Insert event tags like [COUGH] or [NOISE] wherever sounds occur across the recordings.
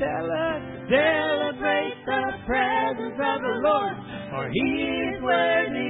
Celebrate. The presence of the Lord, for he is worthy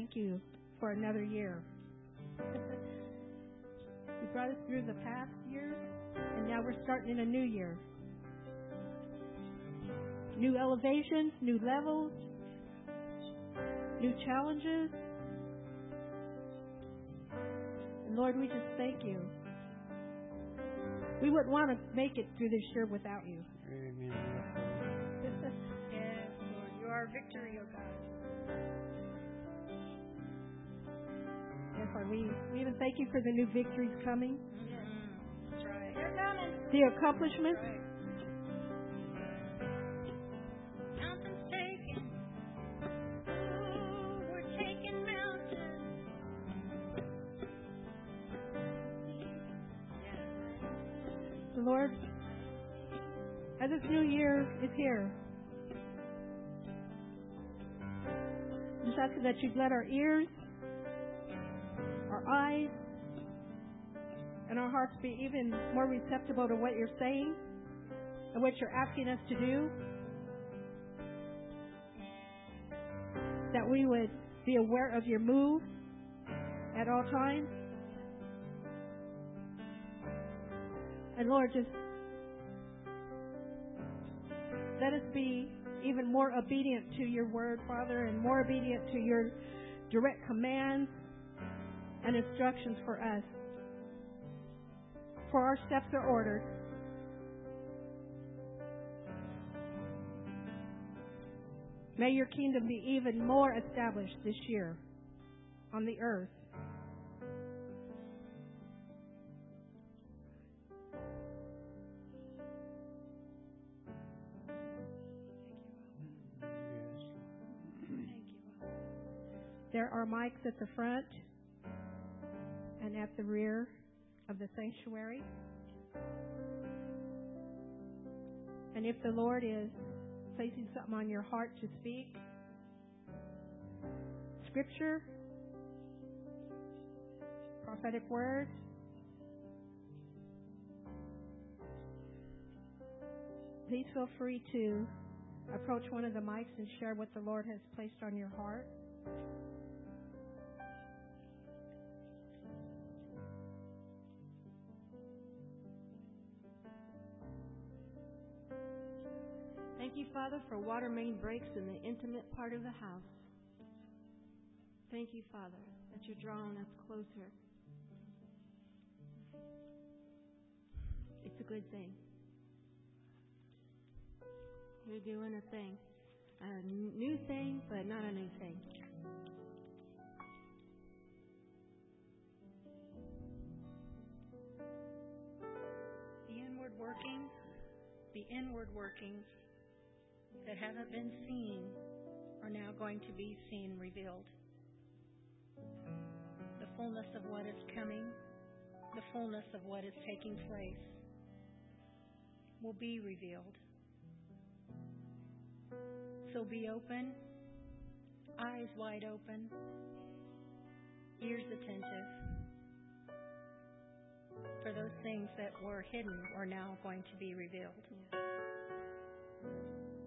thank you for another year. you brought us through the past years, and now we're starting in a new year. New elevations, new levels, new challenges. And Lord, we just thank you. We wouldn't want to make it through this year without you. Amen. [LAUGHS] yes, Lord. You are victory, O oh God. Yes, Lord, we, we even thank you for the new victories coming. Yes. That's right. The accomplishments. That's right. Lord, as this new year is here, I'm just asking that you let our ears our eyes, and our hearts be even more receptive to what you're saying and what you're asking us to do. That we would be aware of your move at all times. And Lord, just let us be even more obedient to your word, Father, and more obedient to your direct commands and instructions for us. For our steps are ordered. May your kingdom be even more established this year on the earth. There are mics at the front and at the rear of the sanctuary. And if the Lord is placing something on your heart to speak, scripture, prophetic words, please feel free to approach one of the mics and share what the Lord has placed on your heart. Thank you, Father, for water main breaks in the intimate part of the house. Thank you, Father, that you're drawing us closer. It's a good thing. You're doing a thing. A new thing, but not a new thing. The inward workings, the inward workings that haven't been seen are now going to be seen revealed. The fullness of what is coming, the fullness of what is taking place will be revealed. So be open, eyes wide open, ears attentive. For those things that were hidden are now going to be revealed. Where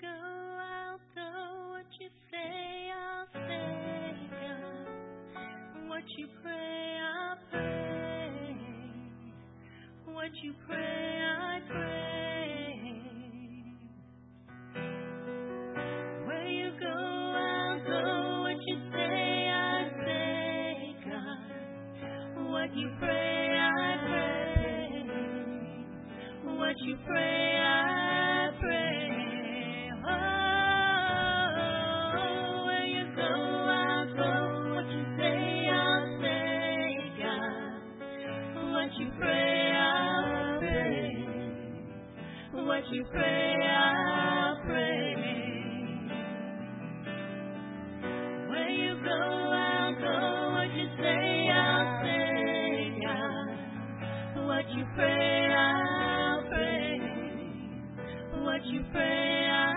go, I'll go. What you say, I'll say. God. What you pray, I'll pray. What you pray, pray. What you pray, I'll pray. Where you go, I'll go. What you say, I'll say, God. What you pray, I'll pray. What you pray, I'll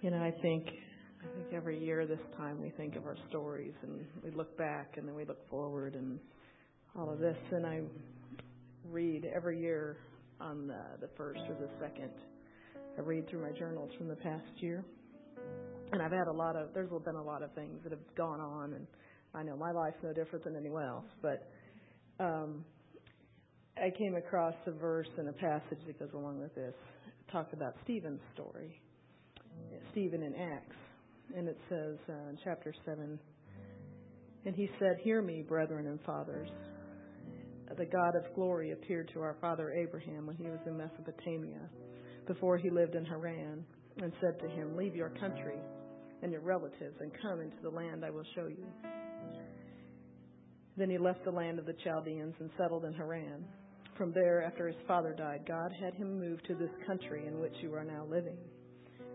You know, I think I think every year this time we think of our stories and we look back and then we look forward and all of this. And I read every year on the, the first or the second. I read through my journals from the past year, and I've had a lot of. There's been a lot of things that have gone on, and I know my life's no different than anyone else, but. Um, I came across a verse and a passage that goes along with this. It about Stephen's story Stephen in Acts, and it says uh, in chapter 7 And he said, Hear me, brethren and fathers. The God of glory appeared to our father Abraham when he was in Mesopotamia, before he lived in Haran, and said to him, Leave your country and your relatives and come into the land I will show you. Then he left the land of the Chaldeans and settled in Haran. From there, after his father died, God had him move to this country in which you are now living.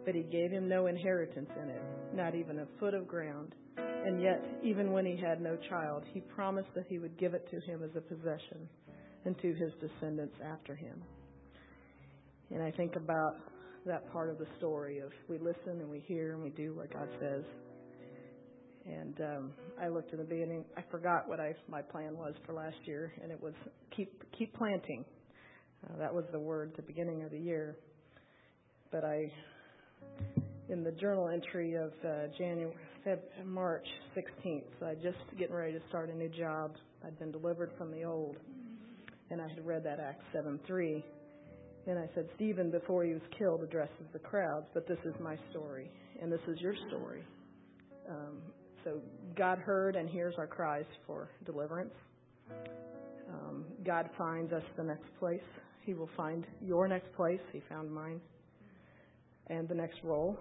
But he gave him no inheritance in it, not even a foot of ground. And yet, even when he had no child, he promised that he would give it to him as a possession and to his descendants after him. And I think about that part of the story of we listen and we hear and we do what God says. And um, I looked in the beginning. I forgot what I my plan was for last year, and it was keep keep planting. Uh, that was the word at the beginning of the year. But I, in the journal entry of uh, January, Feb, March 16th, so I just getting ready to start a new job. I'd been delivered from the old, and I had read that Acts 7:3 and I said, Stephen, before he was killed, addresses the crowds, but this is my story, and this is your story. Um, so God heard and hears our cries for deliverance. Um, God finds us the next place. He will find your next place. He found mine. And the next role.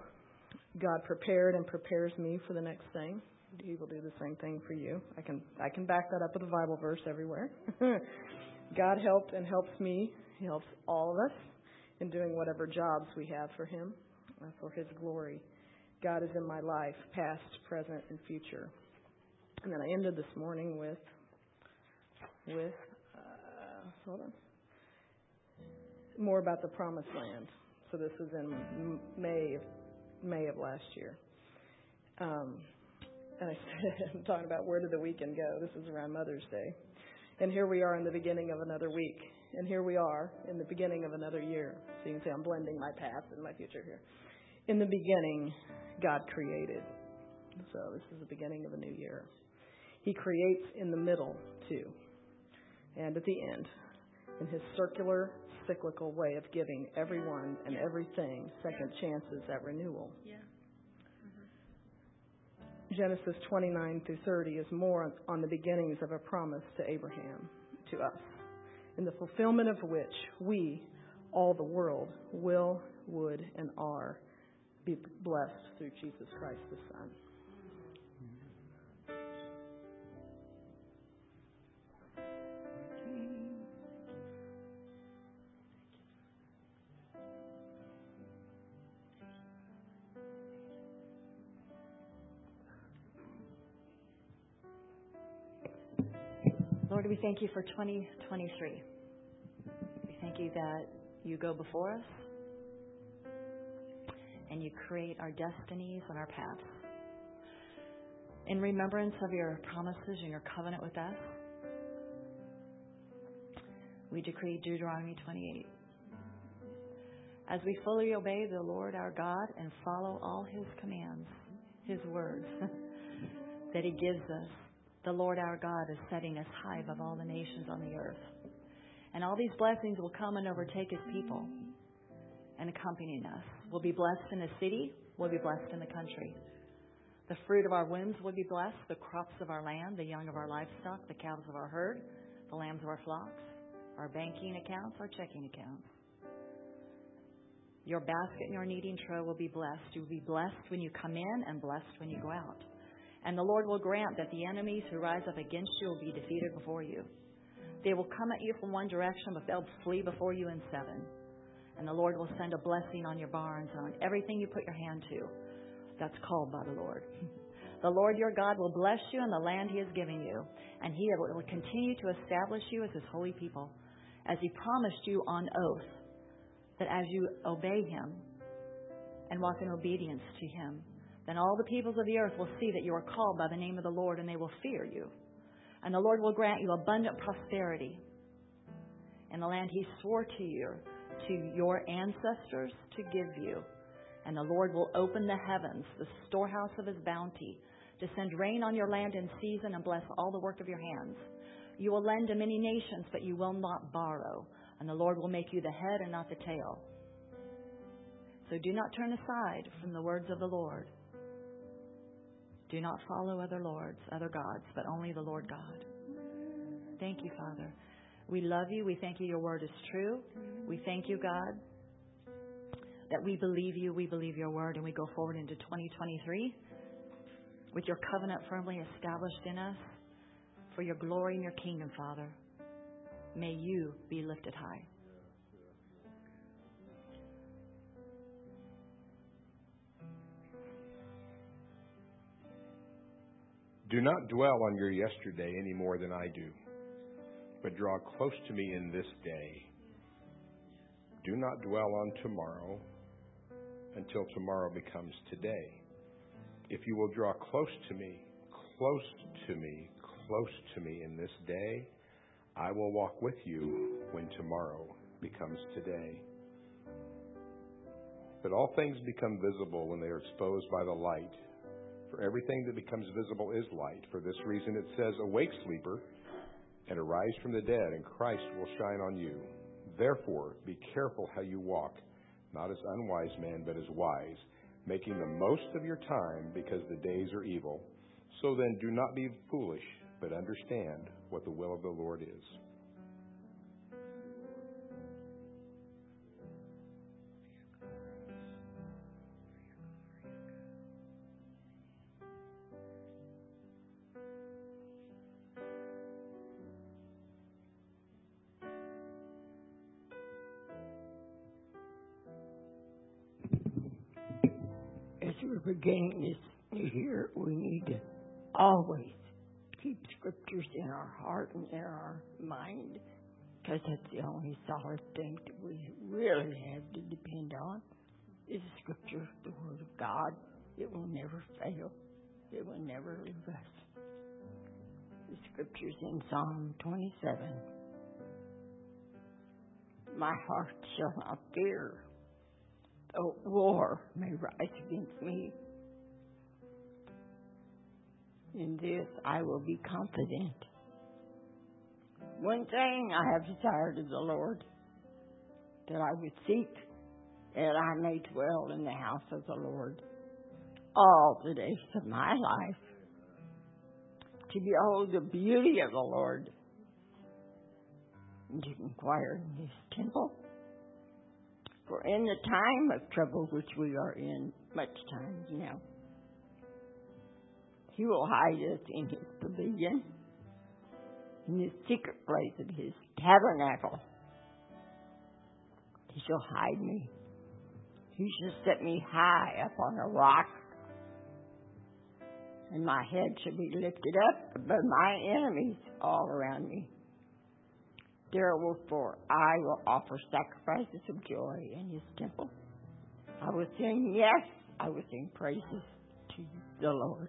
God prepared and prepares me for the next thing. He will do the same thing for you. I can I can back that up with a Bible verse everywhere. [LAUGHS] God helped and helps me he helps all of us in doing whatever jobs we have for Him, uh, for His glory. God is in my life, past, present, and future. And then I ended this morning with, with, uh, hold on, more about the promised land. So this was in May, May of last year. Um, and I [LAUGHS] said, I'm talking about where did the weekend go? This is around Mother's Day. And here we are in the beginning of another week and here we are in the beginning of another year. So you can see I'm blending my past and my future here. In the beginning, God created. So this is the beginning of a new year. He creates in the middle, too, and at the end, in his circular, cyclical way of giving everyone and everything second chances at renewal. Yeah. Mm-hmm. Genesis 29 through 30 is more on the beginnings of a promise to Abraham, to us in the fulfillment of which we, all the world, will, would, and are be blessed through Jesus Christ the Son. We thank you for 2023. We thank you that you go before us and you create our destinies and our paths. In remembrance of your promises and your covenant with us, we decree Deuteronomy 28. As we fully obey the Lord our God and follow all his commands, his words [LAUGHS] that he gives us, the Lord our God is setting us high above all the nations on the earth. And all these blessings will come and overtake his people and accompanying us. We'll be blessed in the city, we'll be blessed in the country. The fruit of our wombs will be blessed, the crops of our land, the young of our livestock, the calves of our herd, the lambs of our flocks, our banking accounts, our checking accounts. Your basket and your kneading trough will be blessed. You will be blessed when you come in and blessed when you go out. And the Lord will grant that the enemies who rise up against you will be defeated before you. They will come at you from one direction, but they'll flee before you in seven. And the Lord will send a blessing on your barns and on everything you put your hand to. That's called by the Lord. [LAUGHS] The Lord your God will bless you in the land he has given you, and he will continue to establish you as his holy people, as he promised you on oath that as you obey him and walk in obedience to him, then all the peoples of the earth will see that you are called by the name of the Lord and they will fear you. And the Lord will grant you abundant prosperity in the land he swore to you, to your ancestors to give you. And the Lord will open the heavens, the storehouse of his bounty, to send rain on your land in season and bless all the work of your hands. You will lend to many nations, but you will not borrow. And the Lord will make you the head and not the tail. So do not turn aside from the words of the Lord do not follow other lords, other gods, but only the Lord God. Thank you, Father. We love you. We thank you. Your word is true. We thank you, God, that we believe you, we believe your word, and we go forward into 2023 with your covenant firmly established in us for your glory and your kingdom, Father. May you be lifted high. Do not dwell on your yesterday any more than I do, but draw close to me in this day. Do not dwell on tomorrow until tomorrow becomes today. If you will draw close to me, close to me, close to me in this day, I will walk with you when tomorrow becomes today. But all things become visible when they are exposed by the light. For everything that becomes visible is light. For this reason it says, Awake, sleeper, and arise from the dead, and Christ will shine on you. Therefore, be careful how you walk, not as unwise men, but as wise, making the most of your time because the days are evil. So then, do not be foolish, but understand what the will of the Lord is. Beginning this year, we need to always keep scriptures in our heart and in our mind because that's the only solid thing that we really have to depend on is scripture, the word of God. It will never fail. It will never leave us. The scriptures in Psalm 27. My heart shall not fear though war may rise against me. In this I will be confident. One thing I have desired of the Lord, that I would seek, that I may dwell in the house of the Lord all the days of my life, to behold the beauty of the Lord, and to inquire in his temple. For in the time of trouble which we are in, much time now, He will hide us in His pavilion, in the secret place of His tabernacle. He shall hide me. He shall set me high up on a rock, and my head shall be lifted up above my enemies all around me. Therefore, I will offer sacrifices of joy in his temple. I will sing, yes, I will sing praises to the Lord.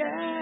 Yeah.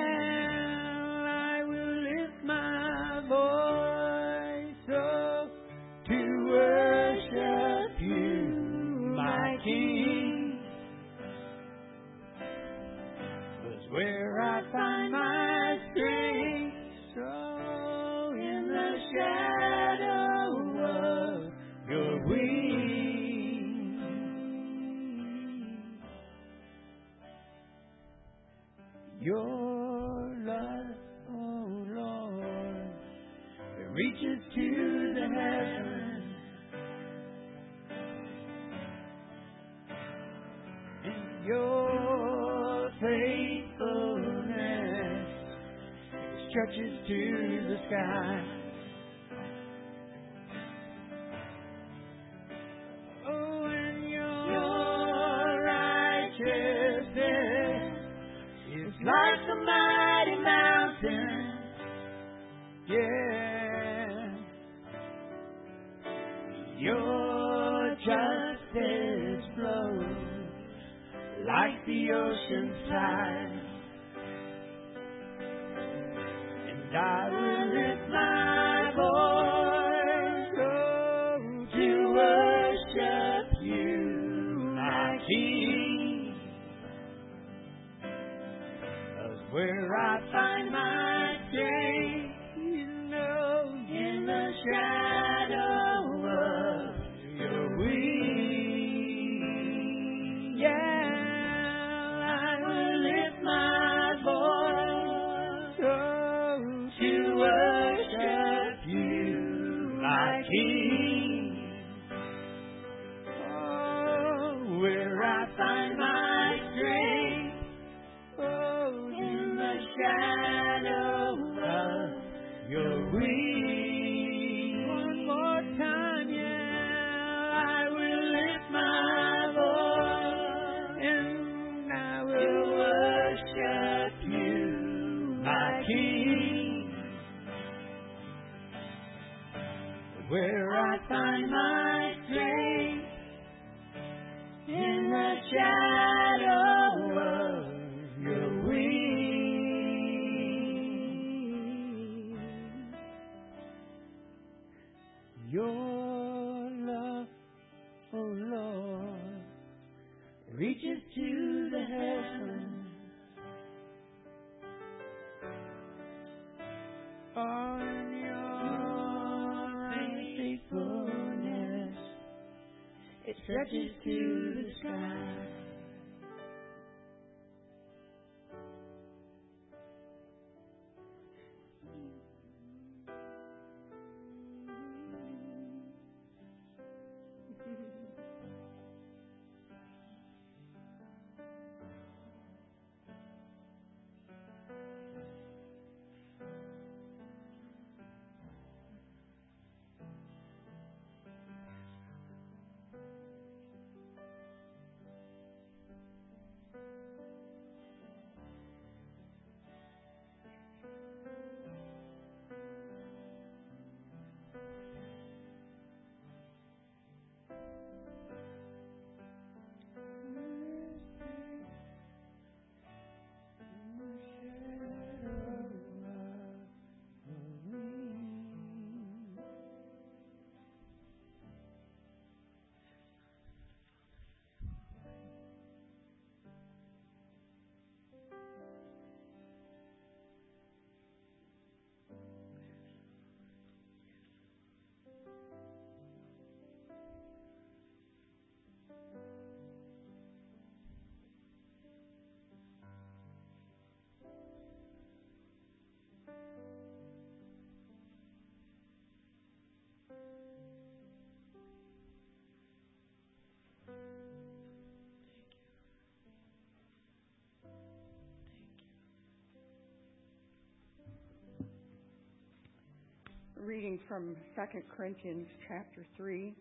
Reading from 2 Corinthians chapter 3,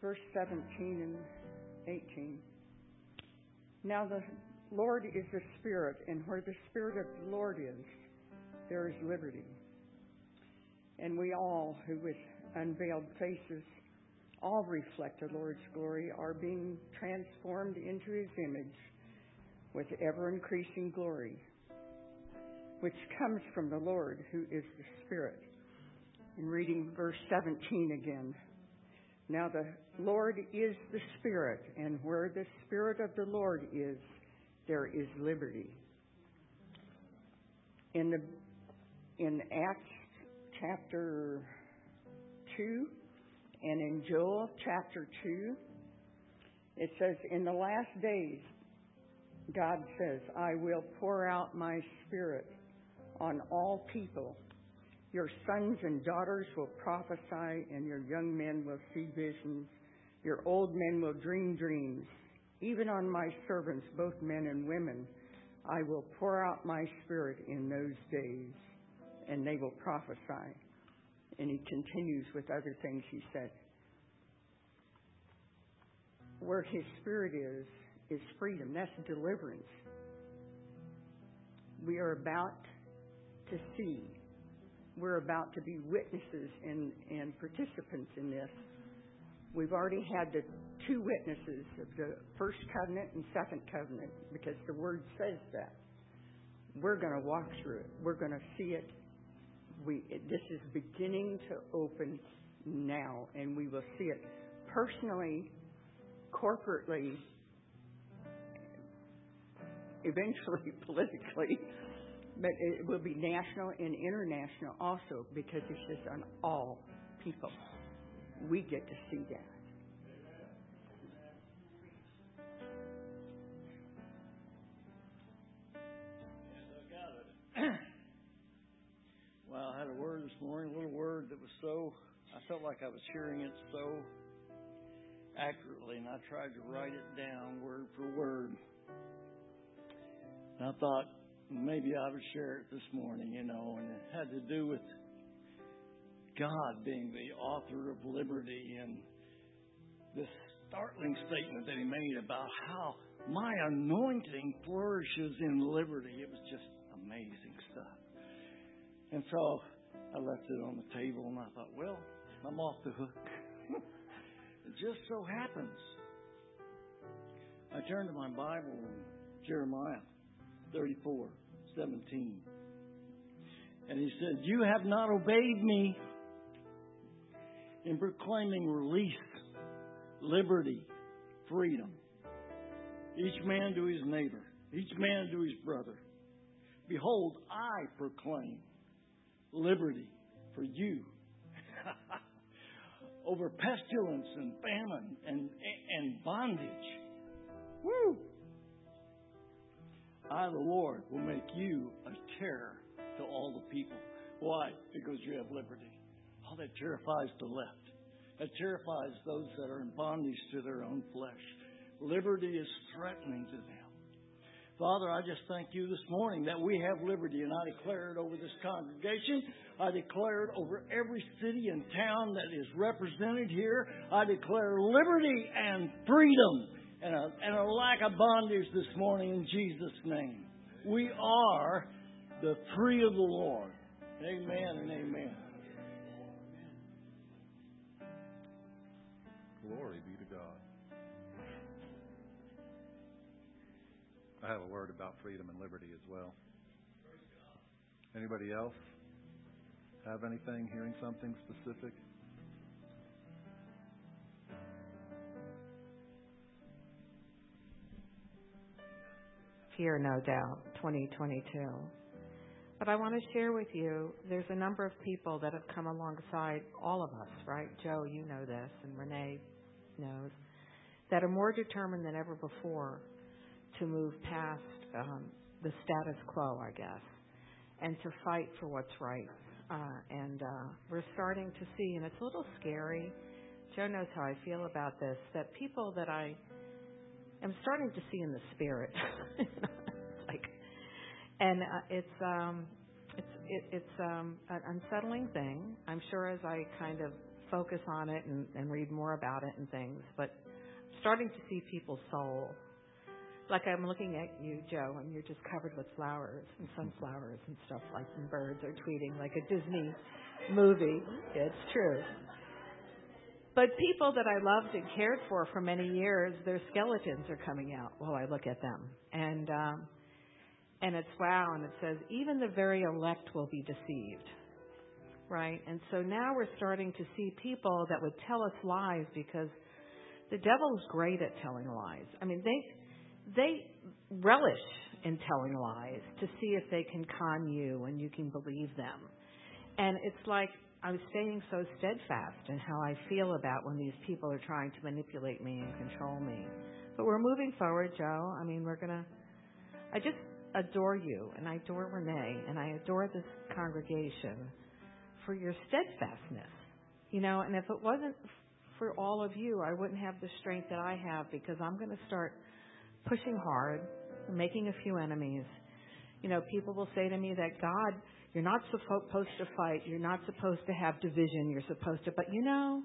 verse 17 and 18. Now the Lord is the Spirit, and where the Spirit of the Lord is, there is liberty. And we all, who with unveiled faces all reflect the Lord's glory, are being transformed into His image with ever increasing glory, which comes from the Lord, who is the Spirit. In reading verse 17 again. Now the Lord is the Spirit, and where the Spirit of the Lord is, there is liberty. In the in Acts chapter two and in Joel chapter two, it says, In the last days, God says, I will pour out my spirit on all people. Your sons and daughters will prophesy, and your young men will see visions. Your old men will dream dreams. Even on my servants, both men and women, I will pour out my spirit in those days, and they will prophesy. And he continues with other things he said. Where his spirit is, is freedom. That's deliverance. we are about to see. We're about to be witnesses and, and participants in this. We've already had the two witnesses of the first covenant and second covenant because the word says that. We're going to walk through it. We're going to see it. We, it, this is beginning to open now, and we will see it personally, corporately, eventually [LAUGHS] politically, but it will be national and international also because it's just on all people. We get to see that. well, I had a word this morning, a little word that was so, I felt like I was hearing it so accurately, and I tried to write it down word for word. And I thought maybe I would share it this morning, you know, and it had to do with God being the author of liberty and this startling statement that he made about how my anointing flourishes in liberty. It was just amazing stuff. And so I left it on the table and I thought, well, I'm off the hook. [LAUGHS] it just so happens. I turned to my Bible in Jeremiah 34, 17. And he said, You have not obeyed me in proclaiming release, liberty, freedom. Each man to his neighbor, each man to his brother. Behold, I proclaim liberty for you [LAUGHS] over pestilence and famine and, and bondage. Woo! I, the Lord, will make you a terror to all the people. Why? Because you have liberty. Oh, that terrifies the left. That terrifies those that are in bondage to their own flesh. Liberty is threatening to them. Father, I just thank you this morning that we have liberty, and I declare it over this congregation. I declare it over every city and town that is represented here. I declare liberty and freedom and a, and a lack of bondage this morning in Jesus' name. We are the free of the Lord. Amen and amen. Glory be to God. I have a word about freedom and liberty as well. Anybody else have anything, hearing something specific? Fear, no doubt, 2022. But I want to share with you, there's a number of people that have come alongside all of us, right? Joe, you know this, and Renee knows, that are more determined than ever before to move past um, the status quo, I guess, and to fight for what's right. Uh, and uh, we're starting to see, and it's a little scary. Joe knows how I feel about this, that people that I am starting to see in the spirit. [LAUGHS] like, and uh, it's um, it's it, it's um, an unsettling thing. I'm sure as I kind of focus on it and, and read more about it and things, but I'm starting to see people's soul. Like I'm looking at you, Joe, and you're just covered with flowers and sunflowers and stuff like and birds are tweeting like a Disney movie. It's true. But people that I loved and cared for for many years, their skeletons are coming out while I look at them. And um, and it's wow, and it says, even the very elect will be deceived. Right? And so now we're starting to see people that would tell us lies because the devil is great at telling lies. I mean, they, they relish in telling lies to see if they can con you and you can believe them. And it's like I'm staying so steadfast in how I feel about when these people are trying to manipulate me and control me. But we're moving forward, Joe. I mean, we're going to. I just adore you, and I adore Renee, and I adore this congregation for your steadfastness. You know, and if it wasn't for all of you, I wouldn't have the strength that I have because I'm going to start pushing hard, making a few enemies. You know, people will say to me that God, you're not supposed to fight, you're not supposed to have division, you're supposed to, but you know,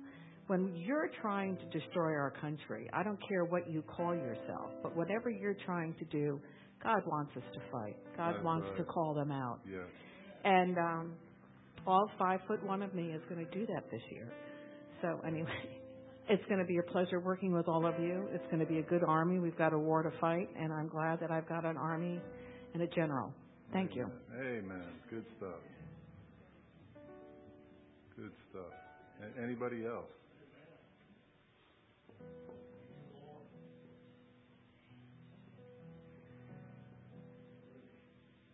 when you're trying to destroy our country, I don't care what you call yourself, but whatever you're trying to do, God wants us to fight. God That's wants right. to call them out. Yes. And um, all five foot one of me is going to do that this year. So anyway, [LAUGHS] it's going to be a pleasure working with all of you. It's going to be a good army. We've got a war to fight, and I'm glad that I've got an army and a general. Thank you. Amen. Good stuff. Good stuff. A- Anybody else?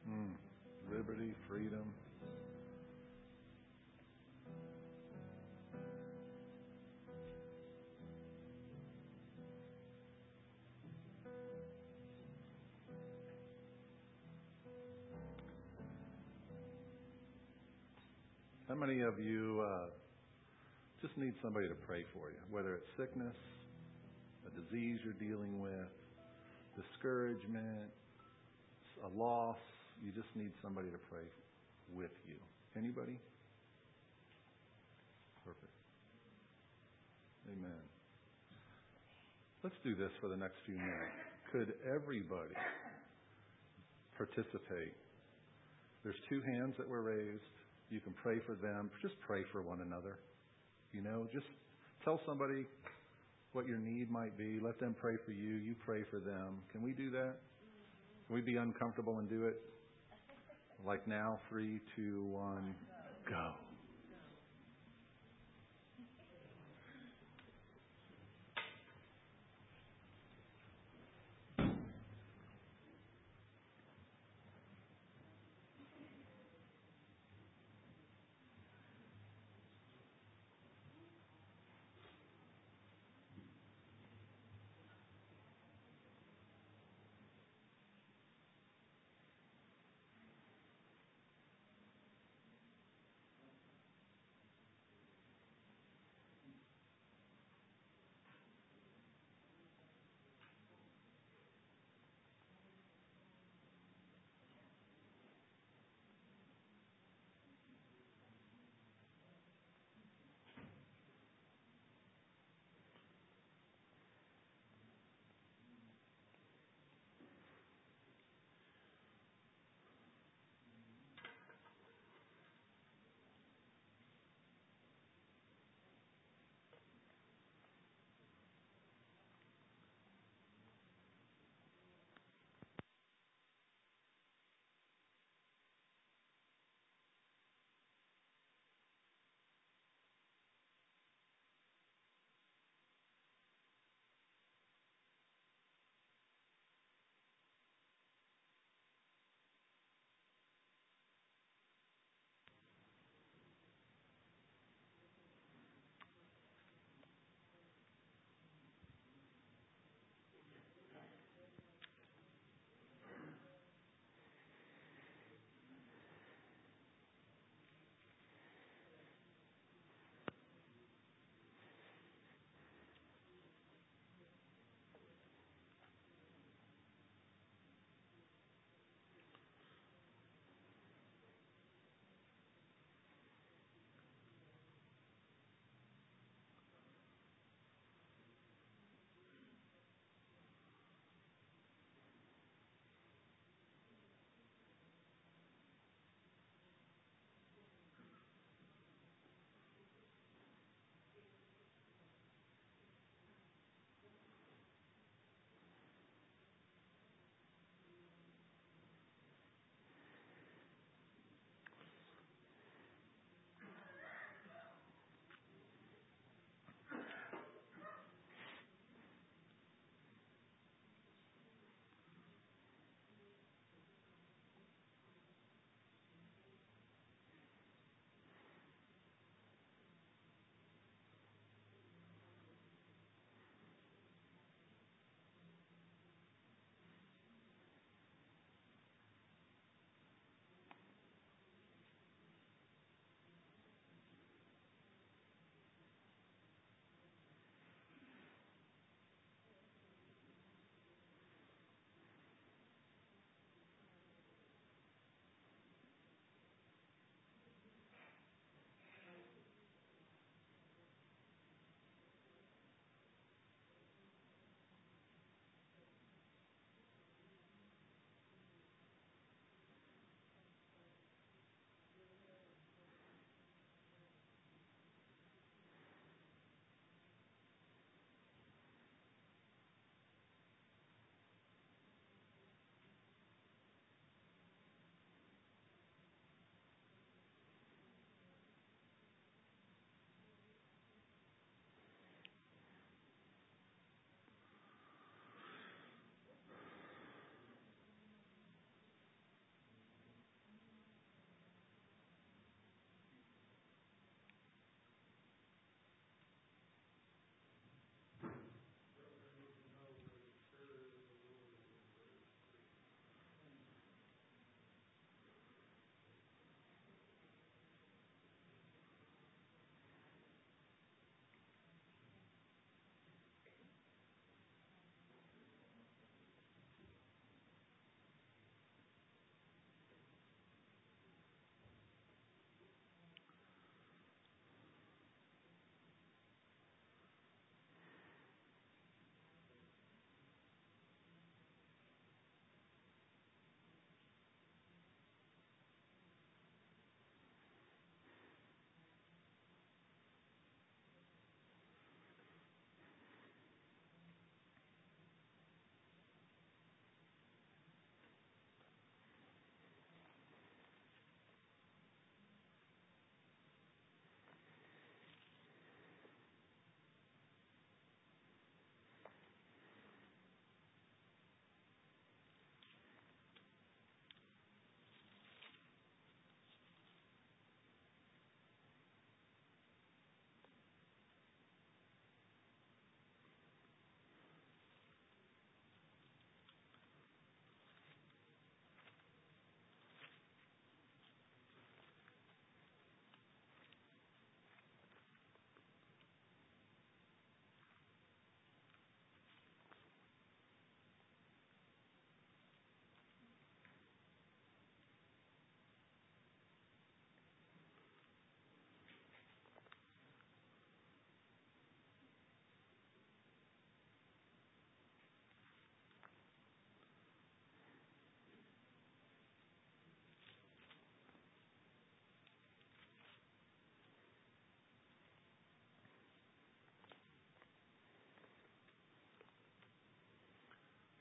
Mm. Liberty, freedom. How many of you uh, just need somebody to pray for you? Whether it's sickness, a disease you're dealing with, discouragement, a loss, you just need somebody to pray with you. Anybody? Perfect. Amen. Let's do this for the next few minutes. Could everybody participate? There's two hands that were raised. You can pray for them. Just pray for one another. You know, just tell somebody what your need might be. Let them pray for you. You pray for them. Can we do that? Can we be uncomfortable and do it? Like now, three, two, one, go.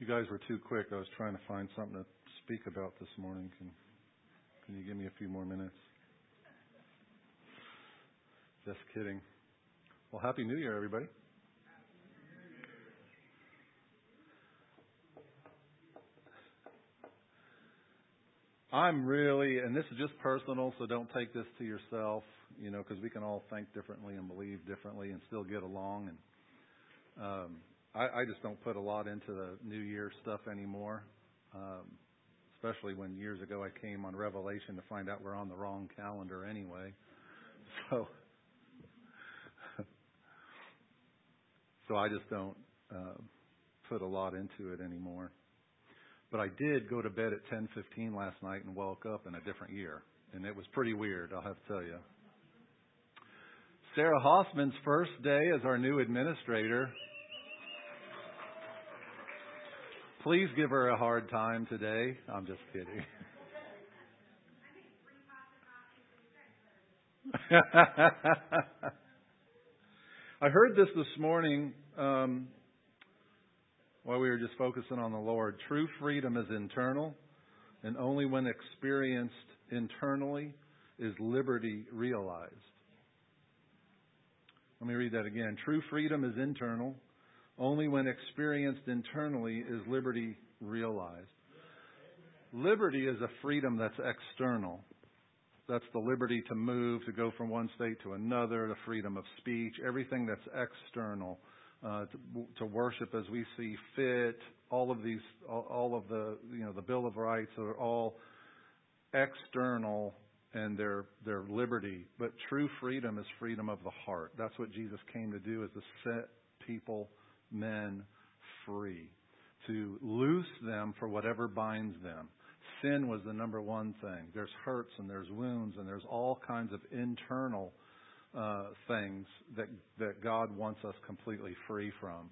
You guys were too quick. I was trying to find something to speak about this morning. Can Can you give me a few more minutes? Just kidding. Well, Happy New Year, everybody. I'm really, and this is just personal, so don't take this to yourself, you know, because we can all think differently and believe differently and still get along. And um, I, I just don't put a lot into the New Year stuff anymore, um, especially when years ago I came on Revelation to find out we're on the wrong calendar anyway. So, [LAUGHS] so I just don't uh, put a lot into it anymore. But I did go to bed at 10:15 last night and woke up in a different year, and it was pretty weird. I'll have to tell you. Sarah Hoffman's first day as our new administrator. Please give her a hard time today. I'm just kidding. [LAUGHS] I heard this this morning. Um, while we were just focusing on the Lord. True freedom is internal, and only when experienced internally is liberty realized. Let me read that again. True freedom is internal. Only when experienced internally is liberty realized. Liberty is a freedom that's external. That's the liberty to move, to go from one state to another, the freedom of speech, everything that's external uh, to, to worship as we see fit. All of these, all, of the, you know, the Bill of Rights are all external and their their liberty. But true freedom is freedom of the heart. That's what Jesus came to do: is to set people, men, free, to loose them for whatever binds them. Sin was the number one thing. There's hurts and there's wounds and there's all kinds of internal uh, things that that God wants us completely free from.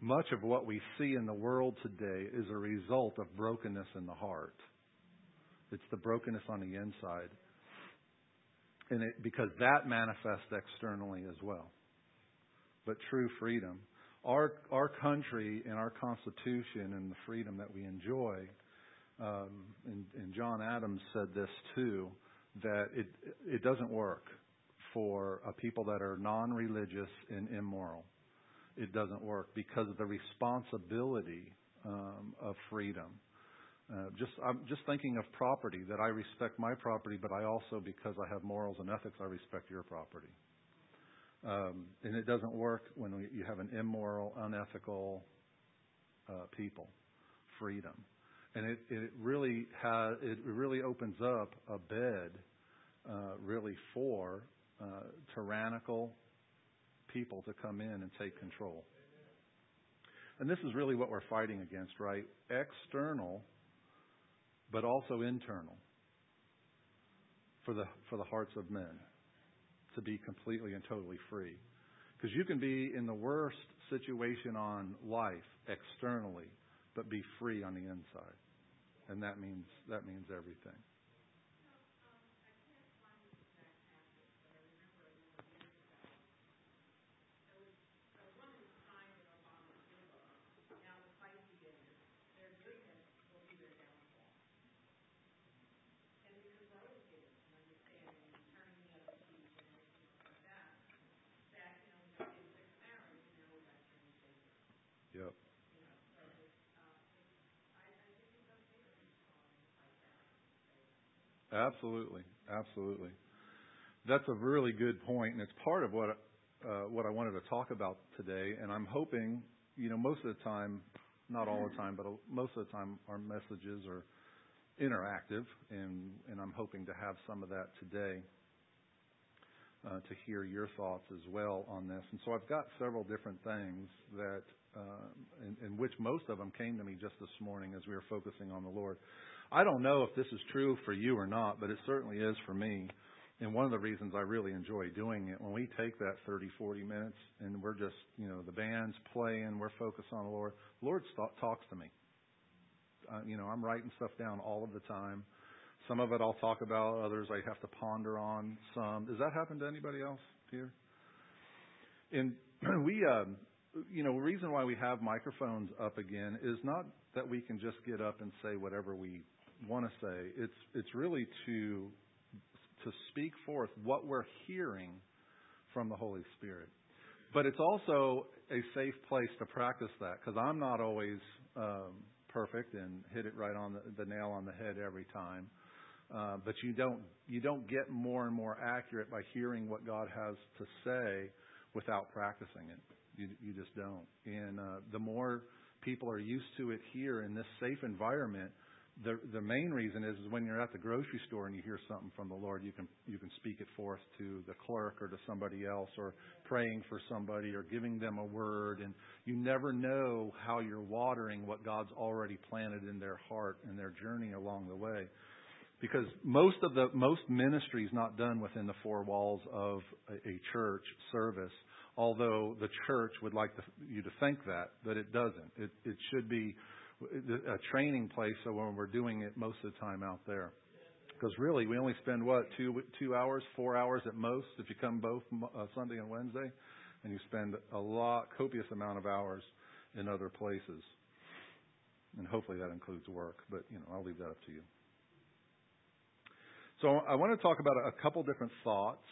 Much of what we see in the world today is a result of brokenness in the heart. It's the brokenness on the inside, and it, because that manifests externally as well. But true freedom, our our country and our Constitution and the freedom that we enjoy. Um, and, and John Adams said this too, that it it doesn't work for a people that are non-religious and immoral. It doesn't work because of the responsibility um, of freedom. Uh, just I'm just thinking of property that I respect my property, but I also because I have morals and ethics, I respect your property. Um, and it doesn't work when you have an immoral, unethical uh, people. Freedom, and it, it really has it really opens up a bed, uh, really for uh, tyrannical people to come in and take control. And this is really what we're fighting against, right? External, but also internal for the, for the hearts of men to be completely and totally free. Because you can be in the worst situation on life externally, but be free on the inside. And that means, that means everything. Absolutely, absolutely. That's a really good point, and it's part of what uh, what I wanted to talk about today. And I'm hoping, you know, most of the time, not all the time, but most of the time, our messages are interactive, and and I'm hoping to have some of that today. Uh, to hear your thoughts as well on this. And so I've got several different things that, uh, in, in which most of them came to me just this morning as we were focusing on the Lord. I don't know if this is true for you or not, but it certainly is for me. And one of the reasons I really enjoy doing it, when we take that 30, 40 minutes and we're just, you know, the band's playing, we're focused on the Lord, the Lord talks to me. Uh, you know, I'm writing stuff down all of the time. Some of it I'll talk about, others I have to ponder on some. Does that happen to anybody else here? And [CLEARS THROAT] we, um, you know, the reason why we have microphones up again is not that we can just get up and say whatever we want to say. It's it's really to to speak forth what we're hearing from the Holy Spirit. But it's also a safe place to practice that because I'm not always um, perfect and hit it right on the, the nail on the head every time. Uh, but you don't you don't get more and more accurate by hearing what God has to say without practicing it. You you just don't. And uh, the more people are used to it here in this safe environment, the the main reason is, is when you're at the grocery store and you hear something from the Lord, you can you can speak it forth to the clerk or to somebody else, or praying for somebody, or giving them a word, and you never know how you're watering what God's already planted in their heart and their journey along the way. Because most of the most ministry is not done within the four walls of a, a church service, although the church would like to, you to think that, but it doesn't. It it should be a training place so when we're doing it most of the time out there. Because really, we only spend what two two hours, four hours at most if you come both uh, Sunday and Wednesday, and you spend a lot, copious amount of hours in other places. And hopefully that includes work, but you know I'll leave that up to you. So I want to talk about a couple different thoughts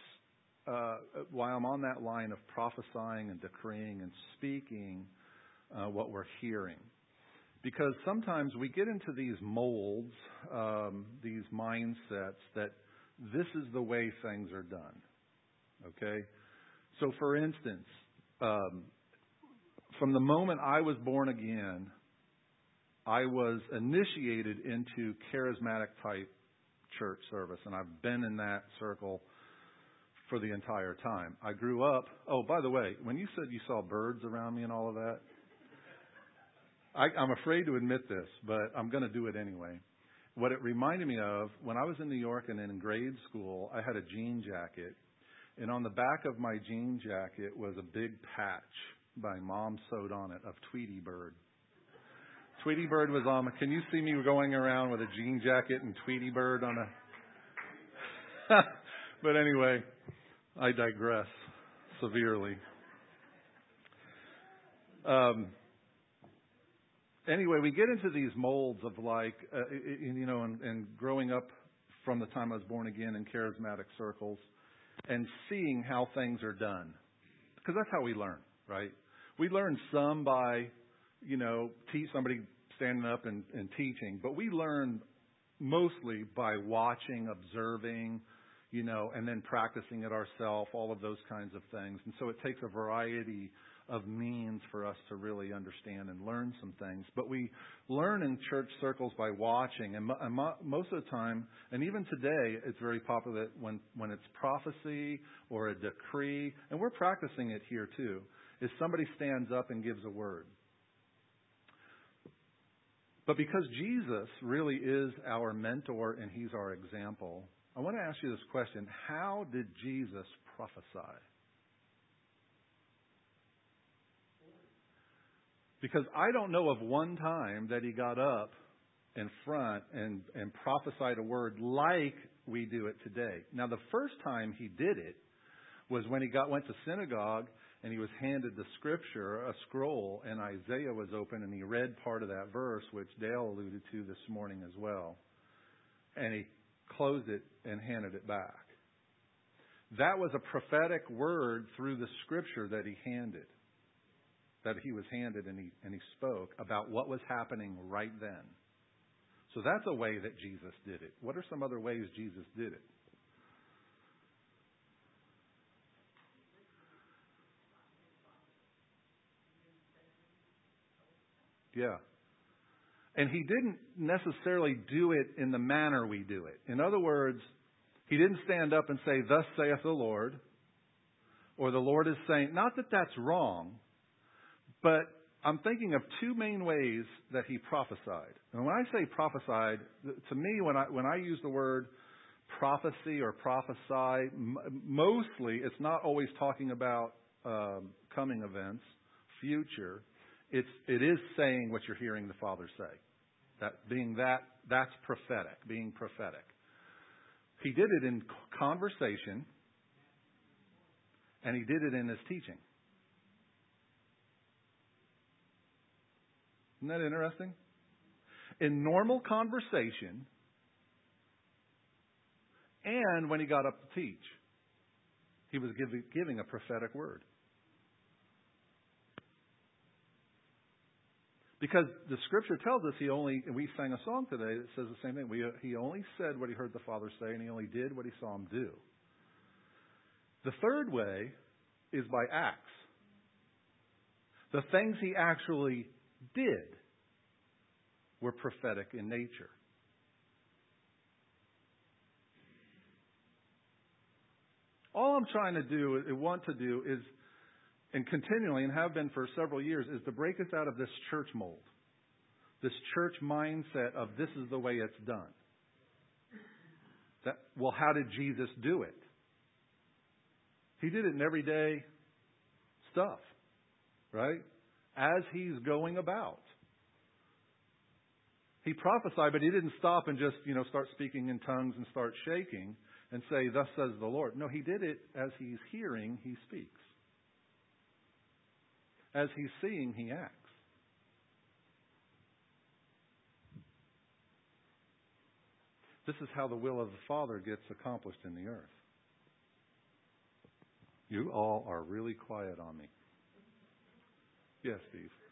uh, while I'm on that line of prophesying and decreeing and speaking uh, what we're hearing because sometimes we get into these molds, um, these mindsets that this is the way things are done. Okay? So, for instance, um, from the moment I was born again, I was initiated into charismatic type church service, and I've been in that circle for the entire time. I grew up. Oh, by the way, when you said you saw birds around me and all of that, I, I'm afraid to admit this, but I'm going to do it anyway. What it reminded me of when I was in New York and in grade school, I had a jean jacket, and on the back of my jean jacket was a big patch my mom sewed on it of Tweety Bird. Tweety Bird was on. Can you see me going around with a jean jacket and Tweety Bird on a? [LAUGHS] but anyway, I digress severely. Um, anyway, we get into these molds of like, uh, you know, and, and growing up from the time I was born again in charismatic circles and seeing how things are done. Because that's how we learn, right? We learn some by, you know, teach somebody standing up and, and teaching, but we learn mostly by watching, observing, you know, and then practicing it ourselves, all of those kinds of things. And so it takes a variety of means for us to really understand and learn some things. But we learn in church circles by watching, and, most of the time, and even today, it's very popular when when it's prophecy or a decree, and we're practicing it here too. Is somebody stands up and gives a word. But because Jesus really is our mentor and he's our example, I want to ask you this question How did Jesus prophesy? Because I don't know of one time that he got up in front and, and prophesied a word like we do it today. Now, the first time he did it was when he got went to synagogue and he was handed the scripture, a scroll, and Isaiah was open, and he read part of that verse, which Dale alluded to this morning as well. And he closed it and handed it back. That was a prophetic word through the scripture that he handed that he was handed and he, and he spoke about what was happening right then. So that's a way that Jesus did it. What are some other ways Jesus did it? Yeah. And he didn't necessarily do it in the manner we do it. In other words, he didn't stand up and say, Thus saith the Lord, or the Lord is saying, not that that's wrong, but I'm thinking of two main ways that he prophesied. And when I say prophesied, to me, when I, when I use the word prophecy or prophesy, mostly it's not always talking about um, coming events, future. It's, it is saying what you're hearing the Father say. That being that, that's prophetic, being prophetic. He did it in conversation, and he did it in his teaching. Isn't that interesting? In normal conversation, and when he got up to teach, he was giving, a prophetic word. Because the scripture tells us he only, we sang a song today that says the same thing. We, he only said what he heard the Father say, and he only did what he saw him do. The third way is by acts. The things he actually did were prophetic in nature. All I'm trying to do, want to do, is, and continually, and have been for several years, is to break us out of this church mold, this church mindset of this is the way it's done. That, well, how did Jesus do it? He did it in everyday stuff, right? As he's going about. He prophesied, but he didn't stop and just, you know, start speaking in tongues and start shaking and say, Thus says the Lord. No, he did it as he's hearing, he speaks. As he's seeing, he acts. This is how the will of the Father gets accomplished in the earth. You all are really quiet on me. Yes, Steve.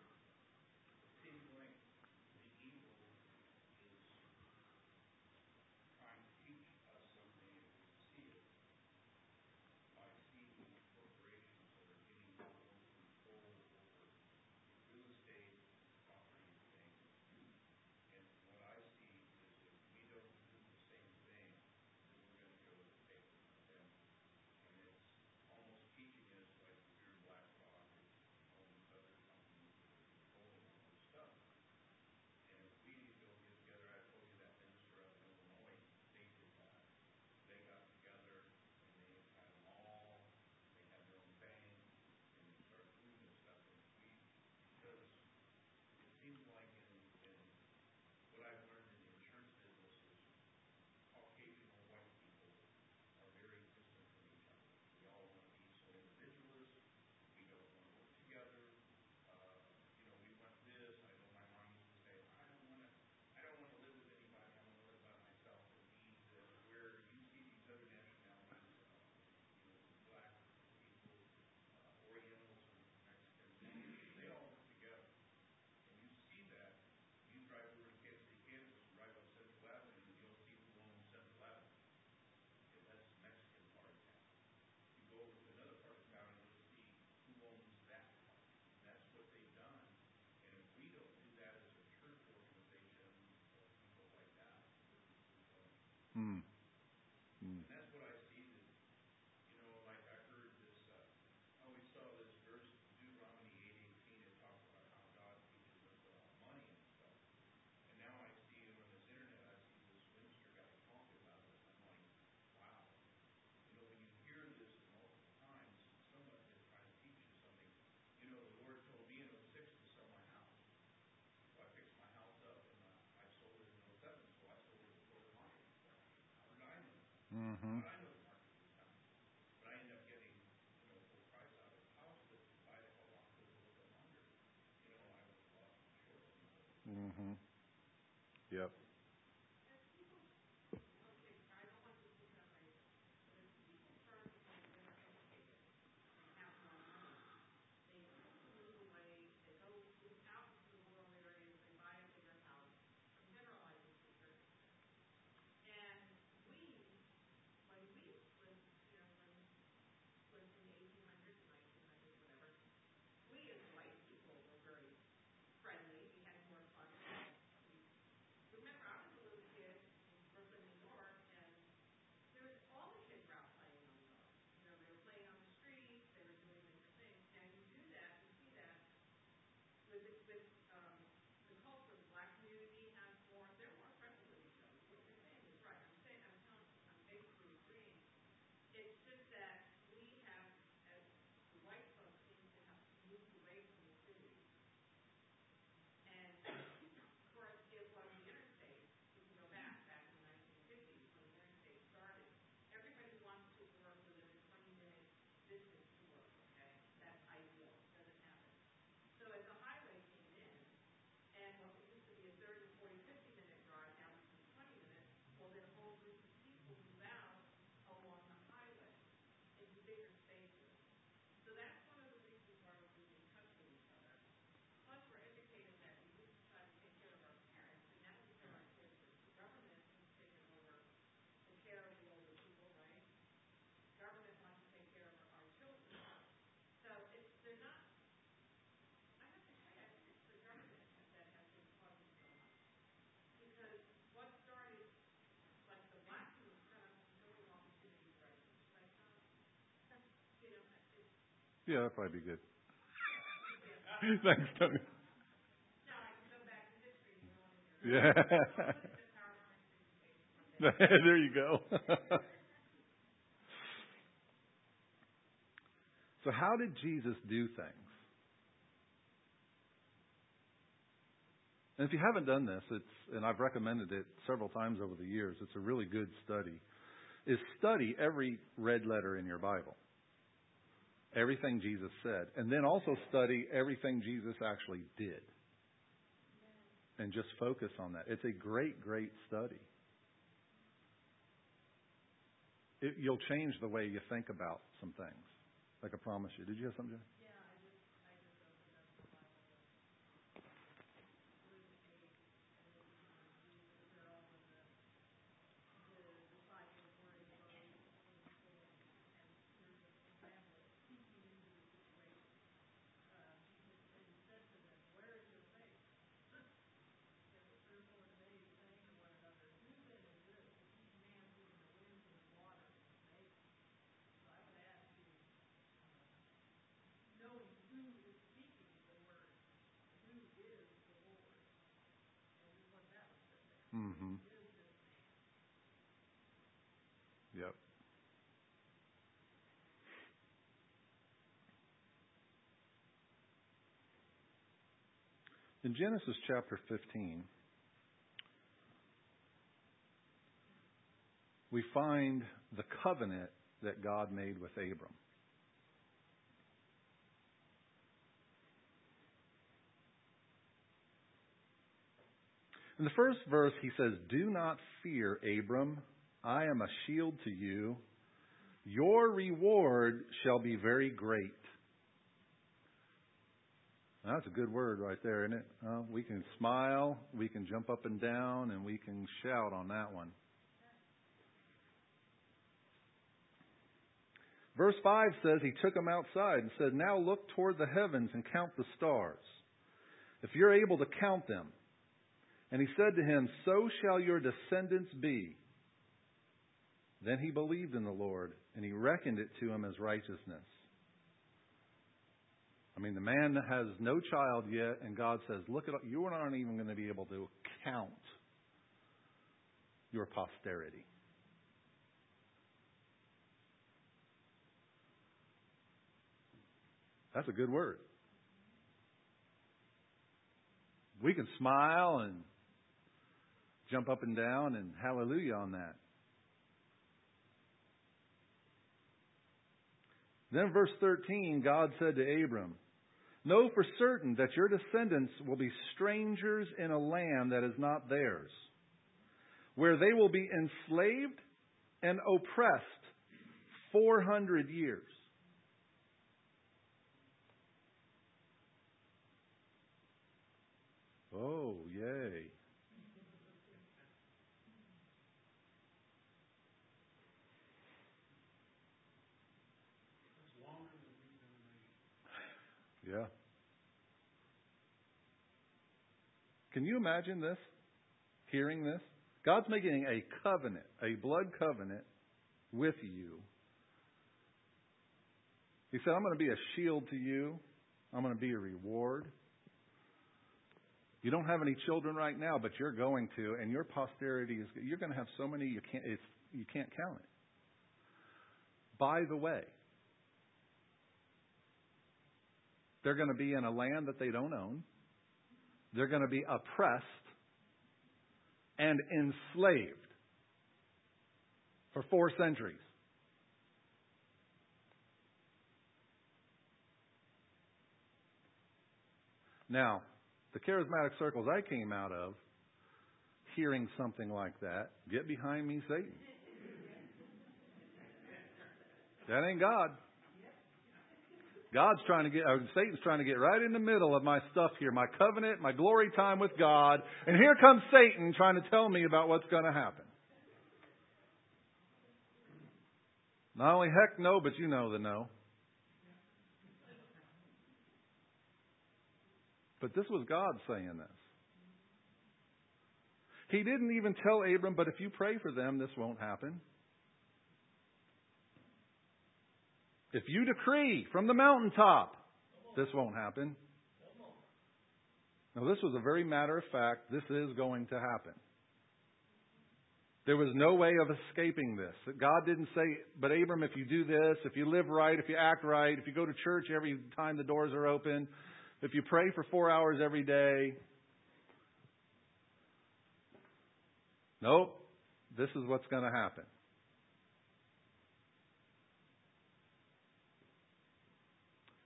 Mm-hmm. Yeah, that'd probably be good. [LAUGHS] Thanks, Tony. Yeah. [LAUGHS] there you go. [LAUGHS] so, how did Jesus do things? And if you haven't done this, it's and I've recommended it several times over the years. It's a really good study. Is study every red letter in your Bible. Everything Jesus said, and then also study everything Jesus actually did and just focus on that. It's a great, great study. It, you'll change the way you think about some things. Like I promise you. Did you have something? Mm-hmm. Yep. In Genesis chapter 15, we find the covenant that God made with Abram. In the first verse, he says, Do not fear, Abram. I am a shield to you. Your reward shall be very great. That's a good word right there, isn't it? Uh, we can smile, we can jump up and down, and we can shout on that one. Verse 5 says, He took him outside and said, Now look toward the heavens and count the stars. If you're able to count them, and he said to him, So shall your descendants be. Then he believed in the Lord, and he reckoned it to him as righteousness. I mean, the man has no child yet, and God says, Look at you aren't even going to be able to count your posterity. That's a good word. We can smile and jump up and down and hallelujah on that. Then, verse 13, God said to Abram, Know for certain that your descendants will be strangers in a land that is not theirs, where they will be enslaved and oppressed 400 years. Oh, yay. Yeah. Can you imagine this? Hearing this? God's making a covenant, a blood covenant with you. He said, I'm going to be a shield to you. I'm going to be a reward. You don't have any children right now, but you're going to, and your posterity is, you're going to have so many you can't, you can't count it. By the way, They're going to be in a land that they don't own. They're going to be oppressed and enslaved for four centuries. Now, the charismatic circles I came out of, hearing something like that, get behind me, Satan. That ain't God. God's trying to get, or Satan's trying to get right in the middle of my stuff here, my covenant, my glory time with God. And here comes Satan trying to tell me about what's going to happen. Not only heck no, but you know the no. But this was God saying this. He didn't even tell Abram, but if you pray for them, this won't happen. If you decree from the mountaintop, this won't happen. Now, this was a very matter of fact, this is going to happen. There was no way of escaping this. God didn't say, but Abram, if you do this, if you live right, if you act right, if you go to church every time the doors are open, if you pray for four hours every day. Nope. This is what's going to happen.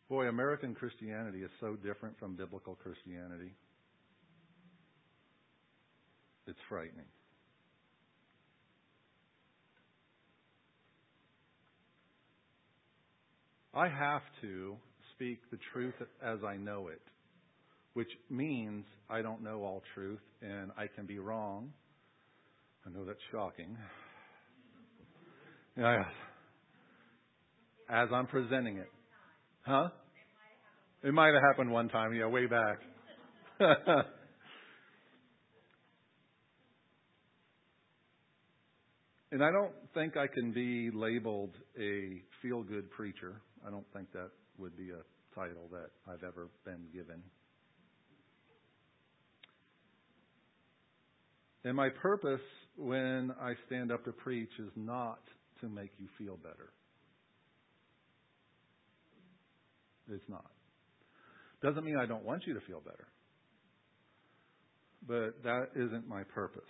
Boy, American Christianity is so different from biblical Christianity. It's frightening. I have to speak the truth as I know it, which means I don't know all truth and I can be wrong. I know that's shocking. Yeah, as I'm presenting it. Huh? It might have happened one time, yeah, way back. [LAUGHS] and I don't think I can be labeled a feel good preacher. I don't think that would be a title that I've ever been given. And my purpose when I stand up to preach is not to make you feel better. It's not. Doesn't mean I don't want you to feel better. But that isn't my purpose.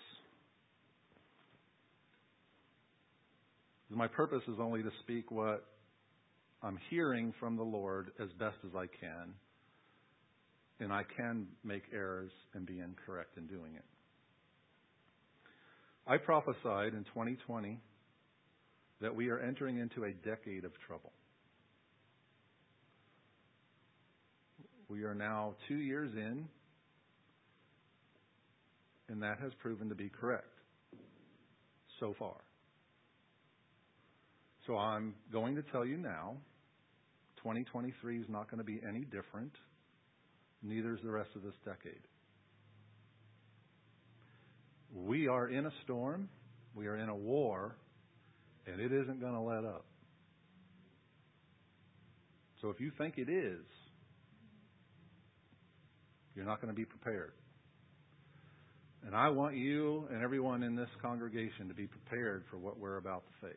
My purpose is only to speak what I'm hearing from the Lord as best as I can. And I can make errors and be incorrect in doing it. I prophesied in 2020 that we are entering into a decade of trouble. We are now two years in, and that has proven to be correct so far. So I'm going to tell you now 2023 is not going to be any different. Neither is the rest of this decade. We are in a storm. We are in a war, and it isn't going to let up. So if you think it is, you're not going to be prepared. And I want you and everyone in this congregation to be prepared for what we're about to face.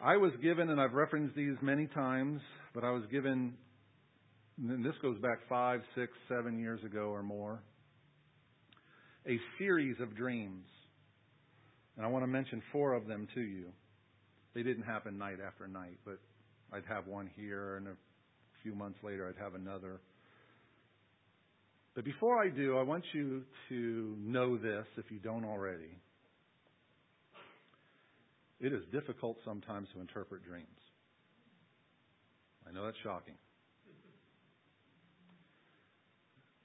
I was given, and I've referenced these many times, but I was given, and this goes back five, six, seven years ago or more, a series of dreams. And I want to mention four of them to you. They didn't happen night after night, but I'd have one here, and a few months later, I'd have another. But before I do, I want you to know this if you don't already. It is difficult sometimes to interpret dreams. I know that's shocking.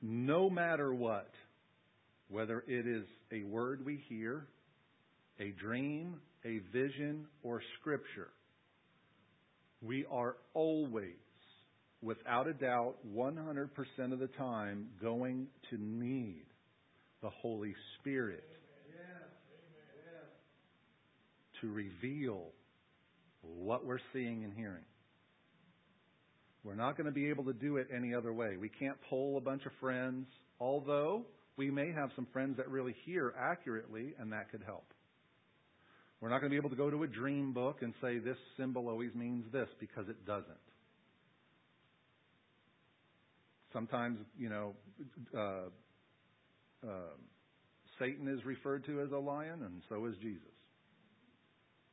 No matter what, whether it is a word we hear, a dream, a vision, or scripture, we are always, without a doubt, 100% of the time going to need the Holy Spirit to reveal what we're seeing and hearing. We're not going to be able to do it any other way. We can't poll a bunch of friends, although we may have some friends that really hear accurately, and that could help. We're not going to be able to go to a dream book and say this symbol always means this because it doesn't. Sometimes, you know, uh, uh, Satan is referred to as a lion, and so is Jesus.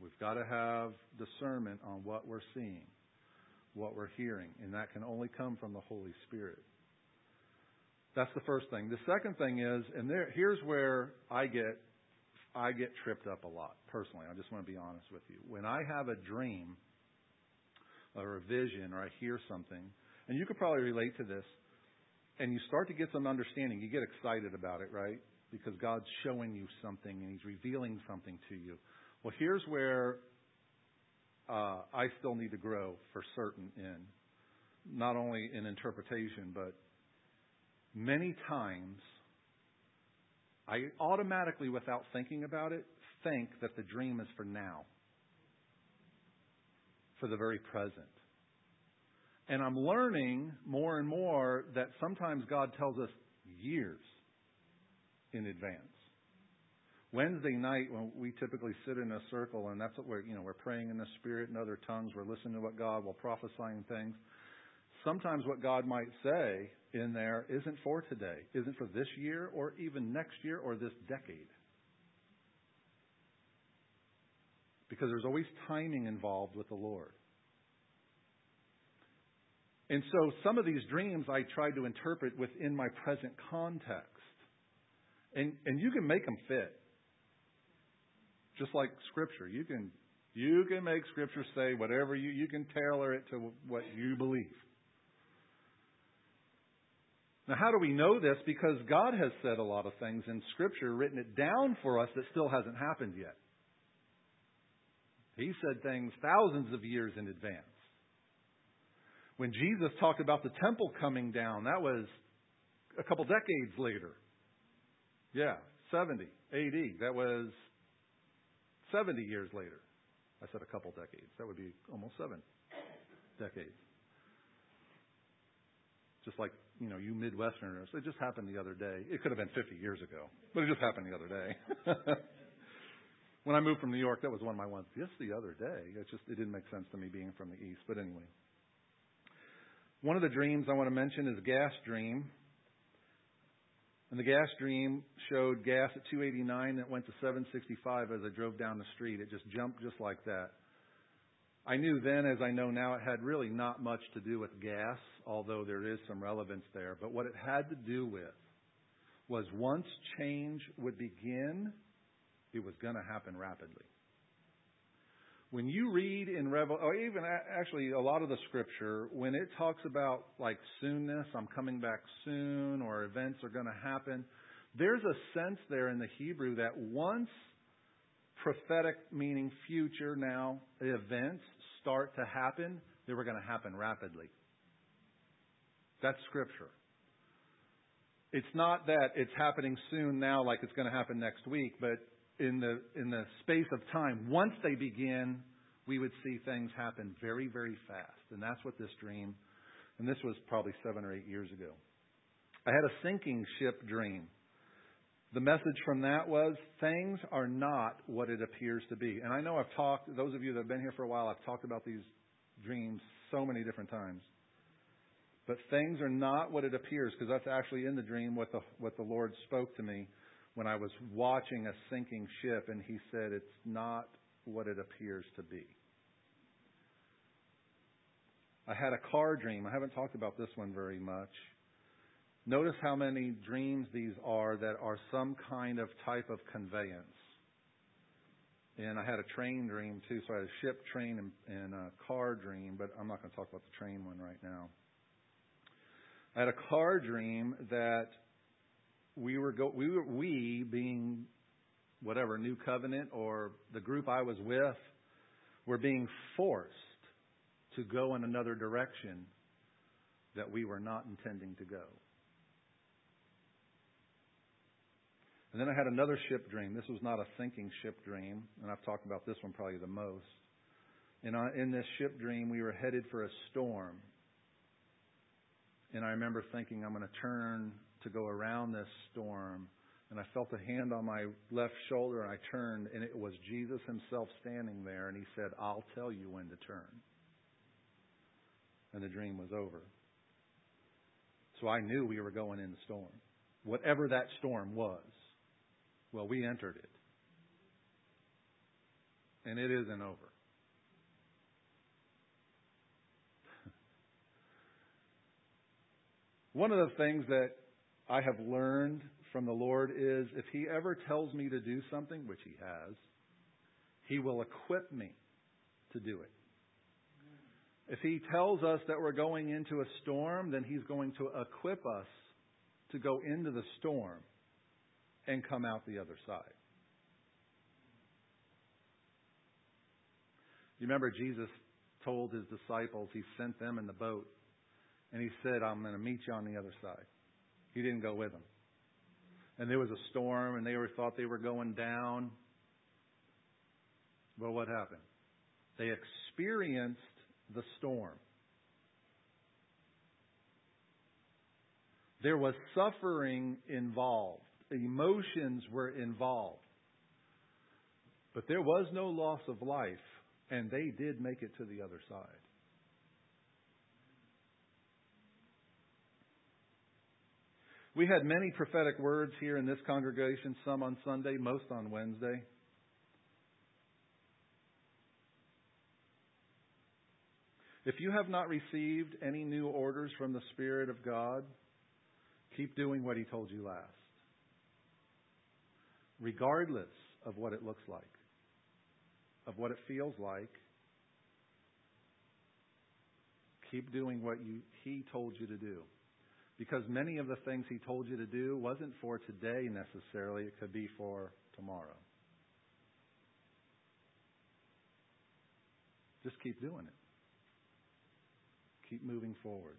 We've got to have discernment on what we're seeing, what we're hearing, and that can only come from the Holy Spirit. That's the first thing. The second thing is, and there, here's where I get I get tripped up a lot personally. I just want to be honest with you. When I have a dream or a vision or I hear something, and you could probably relate to this, and you start to get some understanding, you get excited about it, right? Because God's showing you something and He's revealing something to you. Well, here's where uh, I still need to grow for certain in not only in interpretation, but many times I automatically, without thinking about it, think that the dream is for now. for the very present. And I'm learning more and more that sometimes God tells us years in advance. Wednesday night, when we typically sit in a circle, and that's what we're, you know, we're praying in the Spirit and other tongues, we're listening to what God, will prophesying things. Sometimes what God might say in there isn't for today, isn't for this year, or even next year, or this decade. Because there's always timing involved with the Lord. And so some of these dreams I tried to interpret within my present context. And, and you can make them fit. Just like Scripture. You can, you can make Scripture say whatever you, you can tailor it to what you believe. Now, how do we know this? Because God has said a lot of things in Scripture, written it down for us that still hasn't happened yet. He said things thousands of years in advance. When Jesus talked about the temple coming down, that was a couple decades later. Yeah, 70 AD. That was 70 years later. I said a couple decades. That would be almost seven decades. Just like, you know, you Midwesterners, it just happened the other day. It could have been 50 years ago, but it just happened the other day. [LAUGHS] when I moved from New York, that was one of my ones. Just the other day. It just it didn't make sense to me being from the East. But anyway. One of the dreams I want to mention is gas dream. And the gas dream showed gas at 289 that went to 765 as I drove down the street. It just jumped just like that. I knew then, as I know now, it had really not much to do with gas, although there is some relevance there. But what it had to do with was once change would begin, it was going to happen rapidly. When you read in Revel, or even actually a lot of the scripture, when it talks about like soonness, I'm coming back soon, or events are going to happen, there's a sense there in the Hebrew that once prophetic, meaning future now, events start to happen, they were going to happen rapidly. That's scripture. It's not that it's happening soon now like it's going to happen next week, but in the in the space of time, once they begin, we would see things happen very, very fast. And that's what this dream, and this was probably seven or eight years ago. I had a sinking ship dream. The message from that was things are not what it appears to be. And I know I've talked, those of you that have been here for a while, I've talked about these dreams so many different times. But things are not what it appears, because that's actually in the dream what the, what the Lord spoke to me when I was watching a sinking ship, and He said, It's not what it appears to be. I had a car dream. I haven't talked about this one very much. Notice how many dreams these are that are some kind of type of conveyance. And I had a train dream too, so I had a ship, train, and, a car dream, but I'm not going to talk about the train one right now. I had a car dream that we were go, we were we being whatever new covenant or the group I was with were being forced to go in another direction that we were not intending to go. And then I had another ship dream. This was not a thinking ship dream, and I've talked about this one probably the most. And uh, in this ship dream, we were headed for a storm. And I remember thinking, I'm going to turn to go around this storm. And I felt a hand on my left shoulder, and I turned, and it was Jesus himself standing there. And he said, I'll tell you when to turn. And the dream was over. So I knew we were going in the storm. Whatever that storm was, well, we entered it. And it isn't over. [LAUGHS] One of the things that I have learned from the Lord is if He ever tells me to do something, which He has, He will equip me to do it. If He tells us that we're going into a storm, then He's going to equip us to go into the storm and come out the other side. You remember Jesus told His disciples, He sent them in the boat, and He said, I'm going to meet you on the other side. He didn't go with them. And there was a storm, and they were, thought they were going down. Well, what happened? They experienced the storm. There was suffering involved, emotions were involved. But there was no loss of life, and they did make it to the other side. We had many prophetic words here in this congregation, some on Sunday, most on Wednesday. If you have not received any new orders from the Spirit of God, keep doing what He told you last, regardless of what it looks like, of what it feels like. Keep doing what you, He told you to do. Because many of the things he told you to do wasn't for today necessarily, it could be for tomorrow. Just keep doing it. Keep moving forward.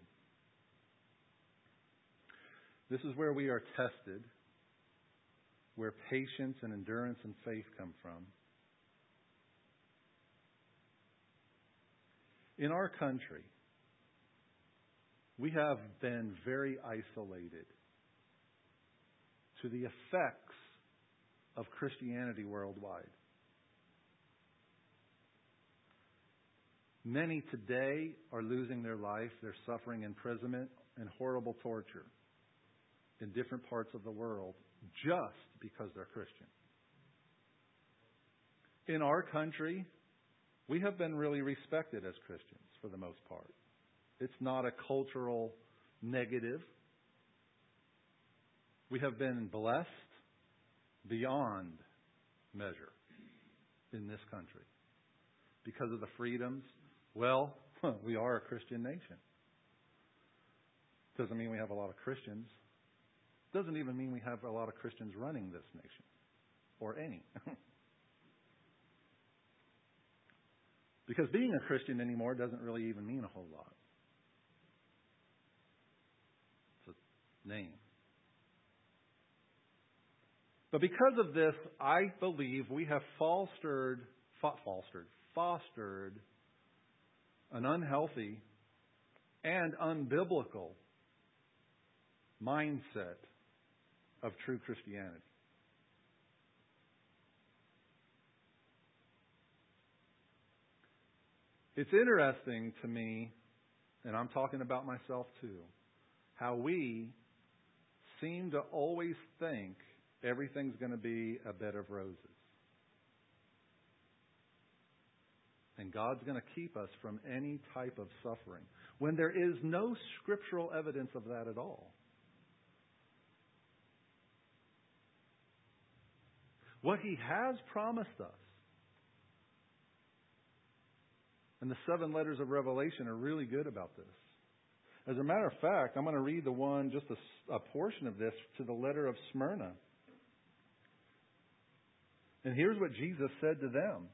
This is where we are tested, where patience and endurance and faith come from. In our country, we have been very isolated to the effects of Christianity worldwide. Many today are losing their life. They're suffering imprisonment and horrible torture in different parts of the world just because they're Christian. In our country, we have been really respected as Christians for the most part. It's not a cultural negative. We have been blessed beyond measure in this country because of the freedoms. Well, [LAUGHS] we are a Christian nation. Doesn't mean we have a lot of Christians. Doesn't even mean we have a lot of Christians running this nation or any. [LAUGHS] because being a Christian anymore doesn't really even mean a whole lot. Name. But because of this, I believe we have fostered, fostered, fostered an unhealthy and unbiblical mindset of true Christianity. It's interesting to me, and I'm talking about myself too, how we seem to always think everything's going to be a bed of roses. And God's going to keep us from any type of suffering when there is no scriptural evidence of that at all. What He has promised us, and the seven letters of Revelation are really good about this. As a matter of fact, I'm going to read the one, just a, a portion of this, to the letter of Smyrna. And here's what Jesus said to them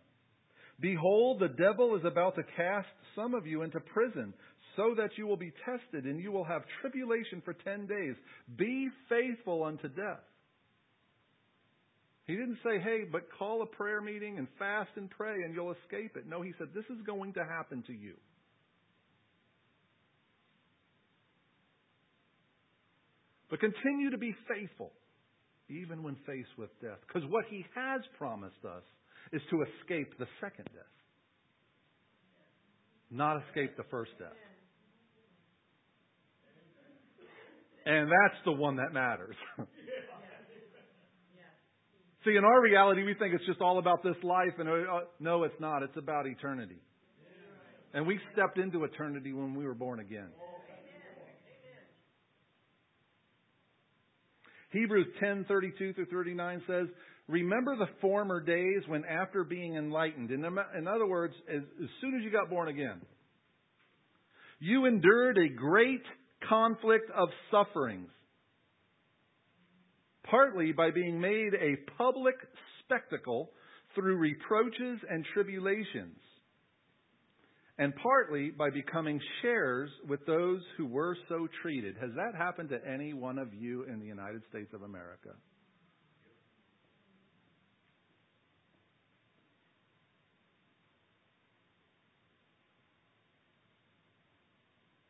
Behold, the devil is about to cast some of you into prison, so that you will be tested, and you will have tribulation for ten days. Be faithful unto death. He didn't say, hey, but call a prayer meeting and fast and pray and you'll escape it. No, he said, this is going to happen to you. But continue to be faithful, even when faced with death. Because what He has promised us is to escape the second death, not escape the first death. And that's the one that matters. [LAUGHS] See, in our reality, we think it's just all about this life, and uh, no, it's not. It's about eternity. And we stepped into eternity when we were born again. Hebrews 10:32 through 39 says, "Remember the former days when after being enlightened, in, other words, as, as soon as you got born again, you endured a great conflict of sufferings, partly by being made a public spectacle through reproaches and tribulations." And partly by becoming shares with those who were so treated. Has that happened to any one of you in the United States of America?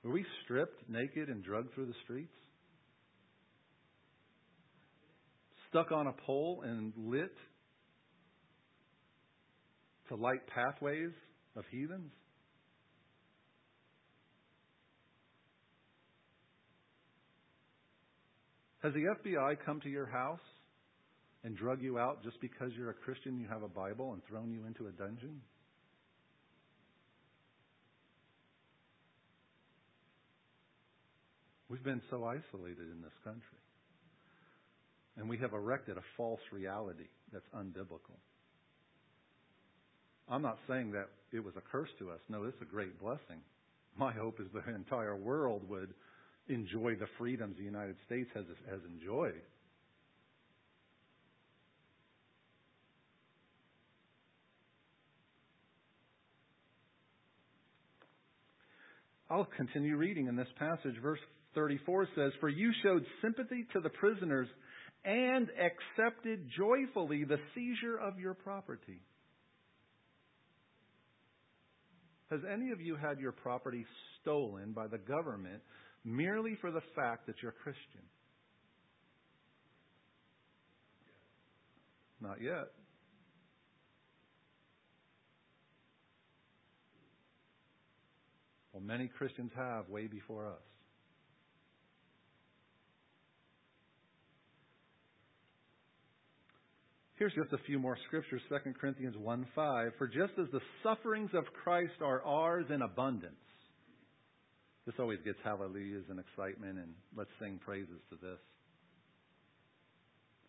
Were we stripped naked and drugged through the streets? Stuck on a pole and lit to light pathways of heathens? Has the FBI come to your house and drug you out just because you're a Christian, you have a Bible, and thrown you into a dungeon? We've been so isolated in this country. And we have erected a false reality that's unbiblical. I'm not saying that it was a curse to us. No, it's a great blessing. My hope is the entire world would enjoy the freedoms the United States has, has enjoyed. I'll continue reading in this passage. Verse 34 says, For you showed sympathy to the prisoners and accepted joyfully the seizure of your property. Has any of you had your property stolen by the government merely for the fact that you're Christian? Not yet. Well, many Christians have way before us. Here's just a few more scriptures 2 Corinthians 1 5. For just as the sufferings of Christ are ours in abundance, this always gets hallelujahs and excitement, and let's sing praises to this.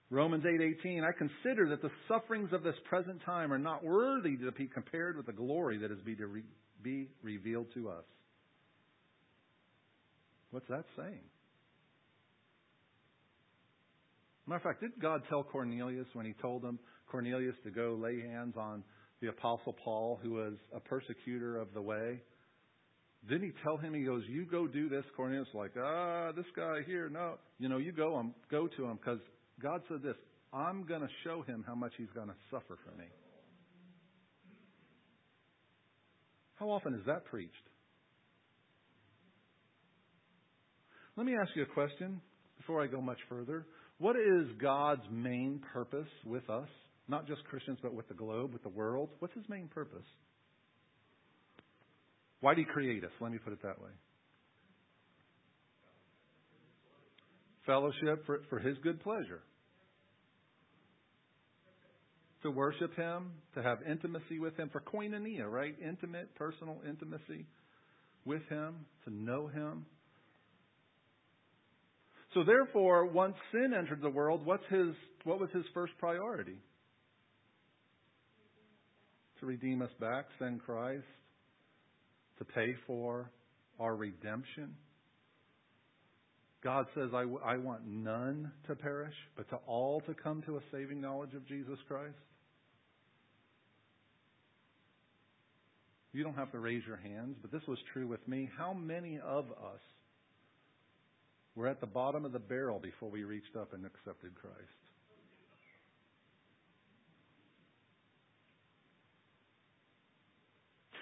Romans 8:18 I consider that the sufferings of this present time are not worthy to be compared with the glory that is be to re- be revealed to us. What's that saying? Matter of fact, did God tell Cornelius when he told him, Cornelius, to go lay hands on the Apostle Paul, who was a persecutor of the way? Didn't he tell him, he goes, You go do this? Cornelius like, Ah, this guy here, no. You know, you go, um, go to him, because God said this I'm going to show him how much he's going to suffer for me. How often is that preached? Let me ask you a question before I go much further. What is God's main purpose with us? Not just Christians, but with the globe, with the world. What's his main purpose? Why did he create us? Let me put it that way. Fellowship for, for his good pleasure. To worship him, to have intimacy with him, for koinonia, right? Intimate, personal intimacy with him, to know him. So therefore, once sin entered the world, what's his, what was his first priority? To redeem us back, send Christ, to pay for our redemption. God says, I, I want none to perish, but to all to come to a saving knowledge of Jesus Christ. You don't have to raise your hands, but this was true with me. How many of us we're at the bottom of the barrel before we reached up and accepted Christ.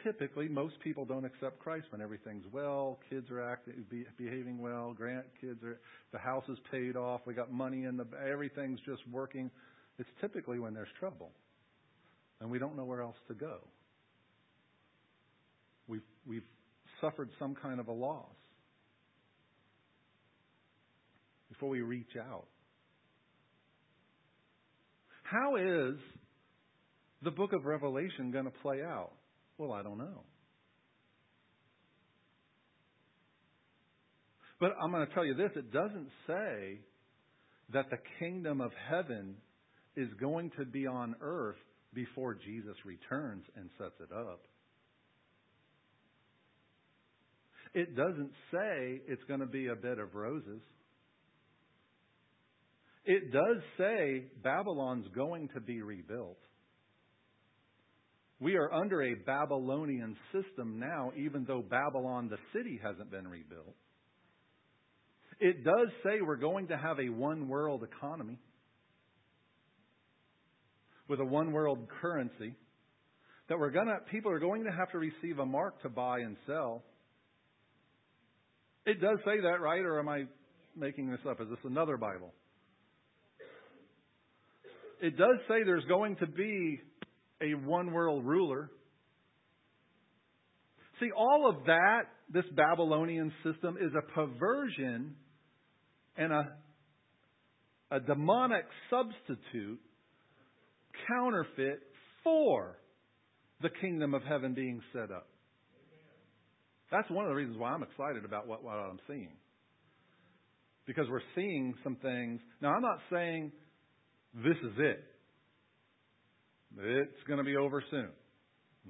Typically, most people don't accept Christ when everything's well, kids are acting, behaving well, grandkids are, the house is paid off, we got money in the, everything's just working. It's typically when there's trouble, and we don't know where else to go. We've we've suffered some kind of a loss. before we reach out. How is the book of Revelation going to play out? Well, I don't know. But I'm going to tell you this it doesn't say that the kingdom of heaven is going to be on earth before Jesus returns and sets it up. It doesn't say it's going to be a bed of roses. It does say Babylon's going to be rebuilt. We are under a Babylonian system now, even though Babylon, the city, hasn't been rebuilt. It does say we're going to have a one world economy with a one world currency. That we're gonna, people are going to have to receive a mark to buy and sell. It does say that, right? Or am I making this up? Is this another Bible? It does say there's going to be a one world ruler. See, all of that, this Babylonian system, is a perversion and a, a demonic substitute, counterfeit for the kingdom of heaven being set up. That's one of the reasons why I'm excited about what, what I'm seeing. Because we're seeing some things. Now, I'm not saying this is it. It's going to be over soon.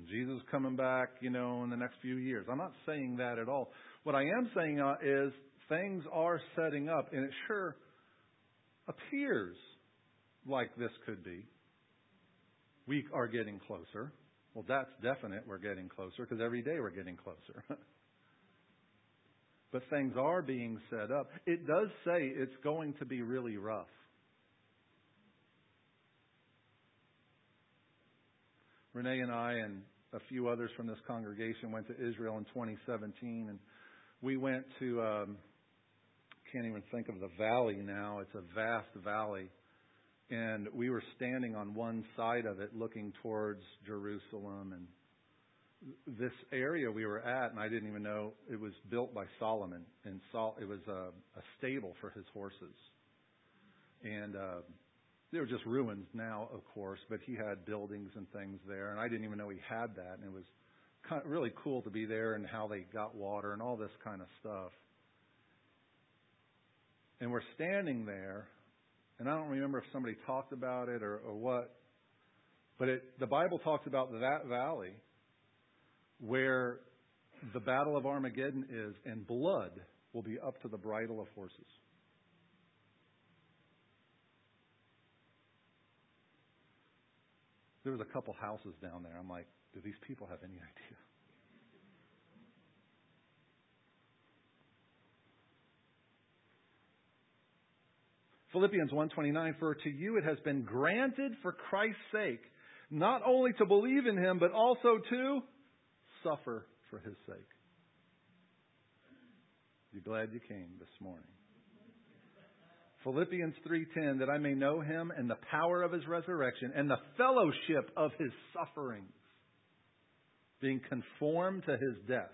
Jesus coming back, you know, in the next few years. I'm not saying that at all. What I am saying uh, is things are setting up, and it sure appears like this could be. We are getting closer. Well, that's definite. We're getting closer because every day we're getting closer. [LAUGHS] but things are being set up. It does say it's going to be really rough. Renee and I and a few others from this congregation went to Israel in 2017, and we went to um, can't even think of the valley now. It's a vast valley, and we were standing on one side of it, looking towards Jerusalem and this area we were at, and I didn't even know it was built by Solomon, and Sol- it was a, a stable for his horses, and. Uh, they were just ruins now, of course, but he had buildings and things there, and I didn't even know he had that, and it was kind of really cool to be there and how they got water and all this kind of stuff. And we're standing there, and I don't remember if somebody talked about it or, or what, but it, the Bible talks about that valley where the battle of Armageddon is, and blood will be up to the bridle of horses. There was a couple houses down there. I'm like, do these people have any [LAUGHS] idea? Philippians 1:29 for to you it has been granted for Christ's sake not only to believe in him but also to suffer for his sake. You glad you came this morning? Philippians 3:10 that I may know him and the power of his resurrection and the fellowship of his sufferings being conformed to his death.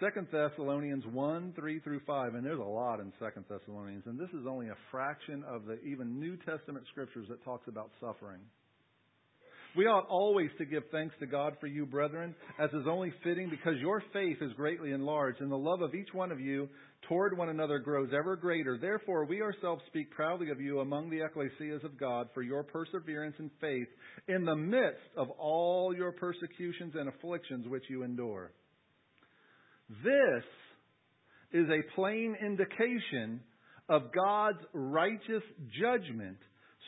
2 Thessalonians 1, 3 through 5, and there's a lot in 2 Thessalonians, and this is only a fraction of the even New Testament scriptures that talks about suffering. We ought always to give thanks to God for you, brethren, as is only fitting, because your faith is greatly enlarged, and the love of each one of you toward one another grows ever greater. Therefore, we ourselves speak proudly of you among the ecclesias of God for your perseverance and faith in the midst of all your persecutions and afflictions which you endure. This is a plain indication of God's righteous judgment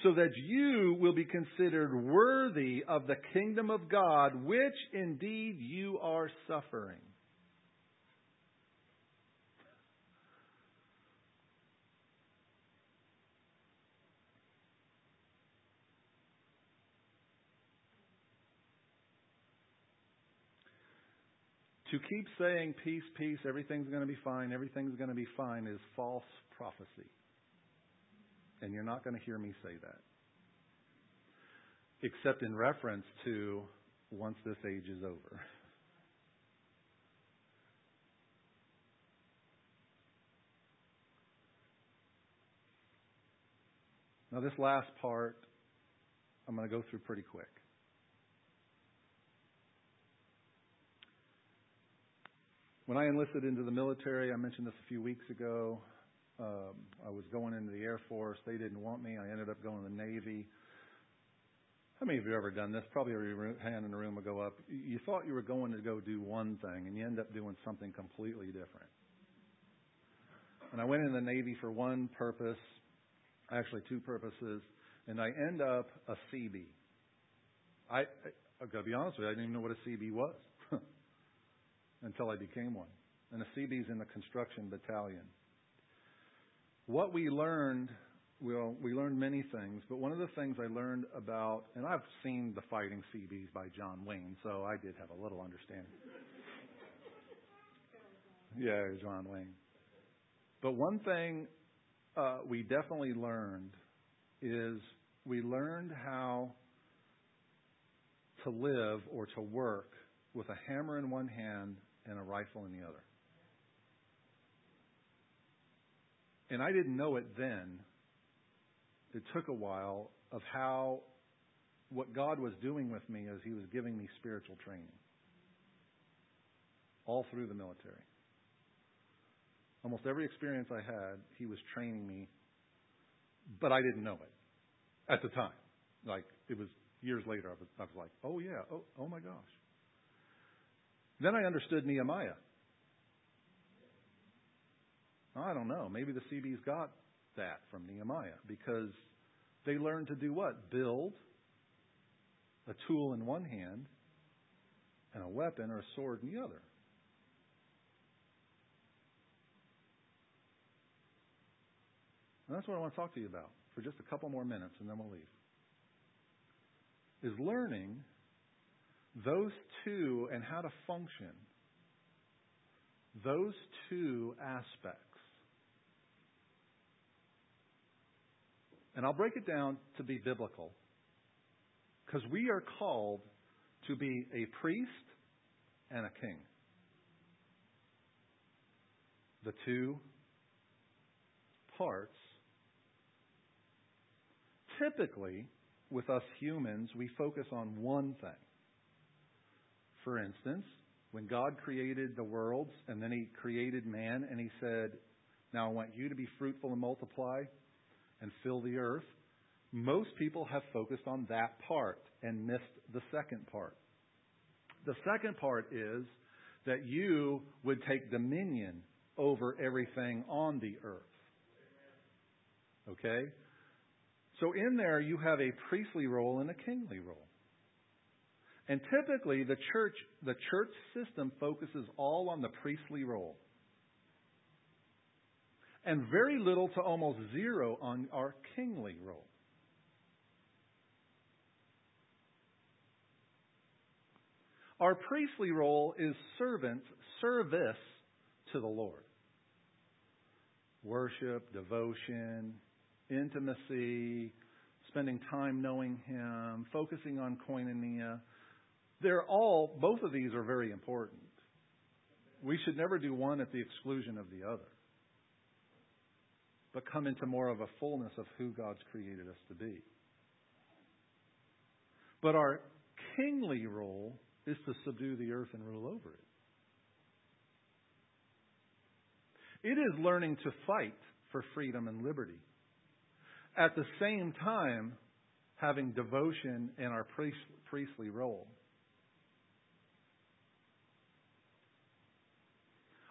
so that you will be considered worthy of the kingdom of God, which indeed you are suffering. To keep saying peace, peace, everything's going to be fine, everything's going to be fine is false prophecy. And you're not going to hear me say that. Except in reference to once this age is over. Now, this last part, I'm going to go through pretty quick. When I enlisted into the military, I mentioned this a few weeks ago. Um, I was going into the Air Force. They didn't want me. I ended up going to the Navy. How many of you have ever done this? Probably every hand in the room will go up. You thought you were going to go do one thing, and you end up doing something completely different. And I went in the Navy for one purpose, actually two purposes, and I end up a Seabee. I, I I've got to be honest with you, I didn't even know what a Seabee was until I became one. And the Seabee's in the construction battalion. What we learned, well, we learned many things, but one of the things I learned about, and I've seen the Fighting Seabees by John Wayne, so I did have a little understanding. Yeah, John Wayne. But one thing uh, we definitely learned is we learned how to live or to work with a hammer in one hand and a rifle in the other. And I didn't know it then. It took a while of how what God was doing with me as He was giving me spiritual training all through the military. Almost every experience I had, He was training me, but I didn't know it at the time. Like, it was years later, I was, I was like, oh yeah, oh, oh my gosh. Then I understood Nehemiah. I don't know. Maybe the Seabees got that from Nehemiah because they learned to do what? Build a tool in one hand and a weapon or a sword in the other. And that's what I want to talk to you about for just a couple more minutes and then we'll leave. Is learning those two and how to function, those two aspects. And I'll break it down to be biblical. Because we are called to be a priest and a king. The two parts. Typically, with us humans, we focus on one thing. For instance, when God created the worlds and then He created man and He said, Now I want you to be fruitful and multiply and fill the earth, most people have focused on that part and missed the second part. The second part is that you would take dominion over everything on the earth. Okay? So in there, you have a priestly role and a kingly role. And typically, the church, the church system focuses all on the priestly role. And very little to almost zero on our kingly role. Our priestly role is servant, service to the Lord. Worship, devotion, intimacy, spending time knowing Him, focusing on koinonia. They're all, both of these are very important. We should never do one at the exclusion of the other, but come into more of a fullness of who God's created us to be. But our kingly role is to subdue the earth and rule over it. It is learning to fight for freedom and liberty. At the same time, having devotion in our priestly role.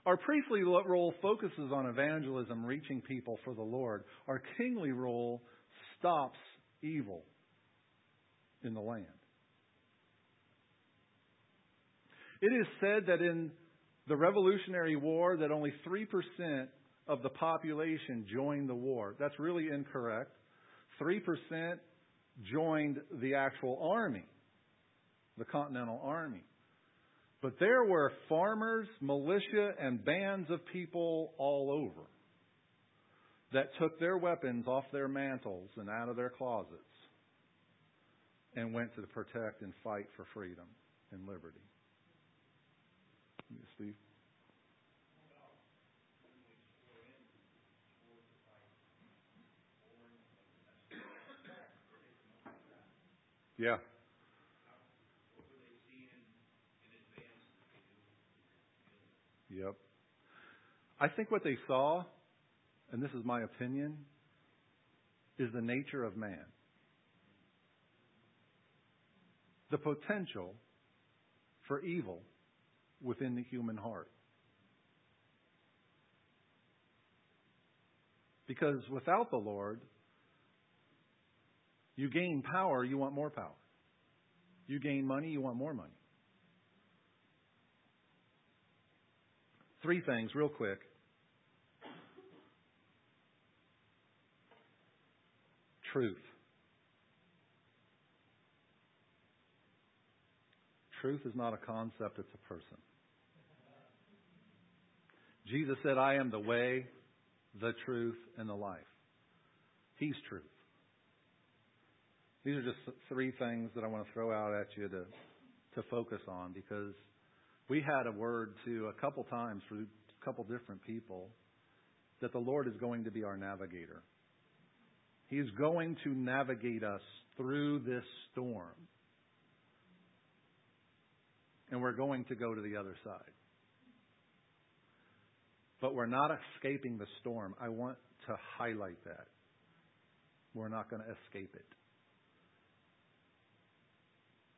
Our priestly role focuses on evangelism, reaching people for the Lord. Our kingly role stops evil in the land. It is said that in the Revolutionary War that only 3% of the population joined the war. That's really incorrect. 3% joined the actual army, the Continental Army. But there were farmers, militia, and bands of people all over that took their weapons off their mantles and out of their closets and went to protect and fight for freedom and liberty. Steve? Yeah. Yep. I think what they saw, and this is my opinion, is the nature of man. The potential for evil within the human heart. Because without the Lord, you gain power, you want more power. You gain money, you want more money. Three things, real quick. Truth. Truth is not a concept, it's a person. Jesus said, I am the way, the truth, and the life. He's truth. These are just three things that I want to throw out at you to, to focus on because we had a word to a couple times through a couple different people that the Lord is going to be our navigator. He's going to navigate us through this storm. And we're going to go to the other side. But we're not escaping the storm. I want to highlight that. We're not going to escape it.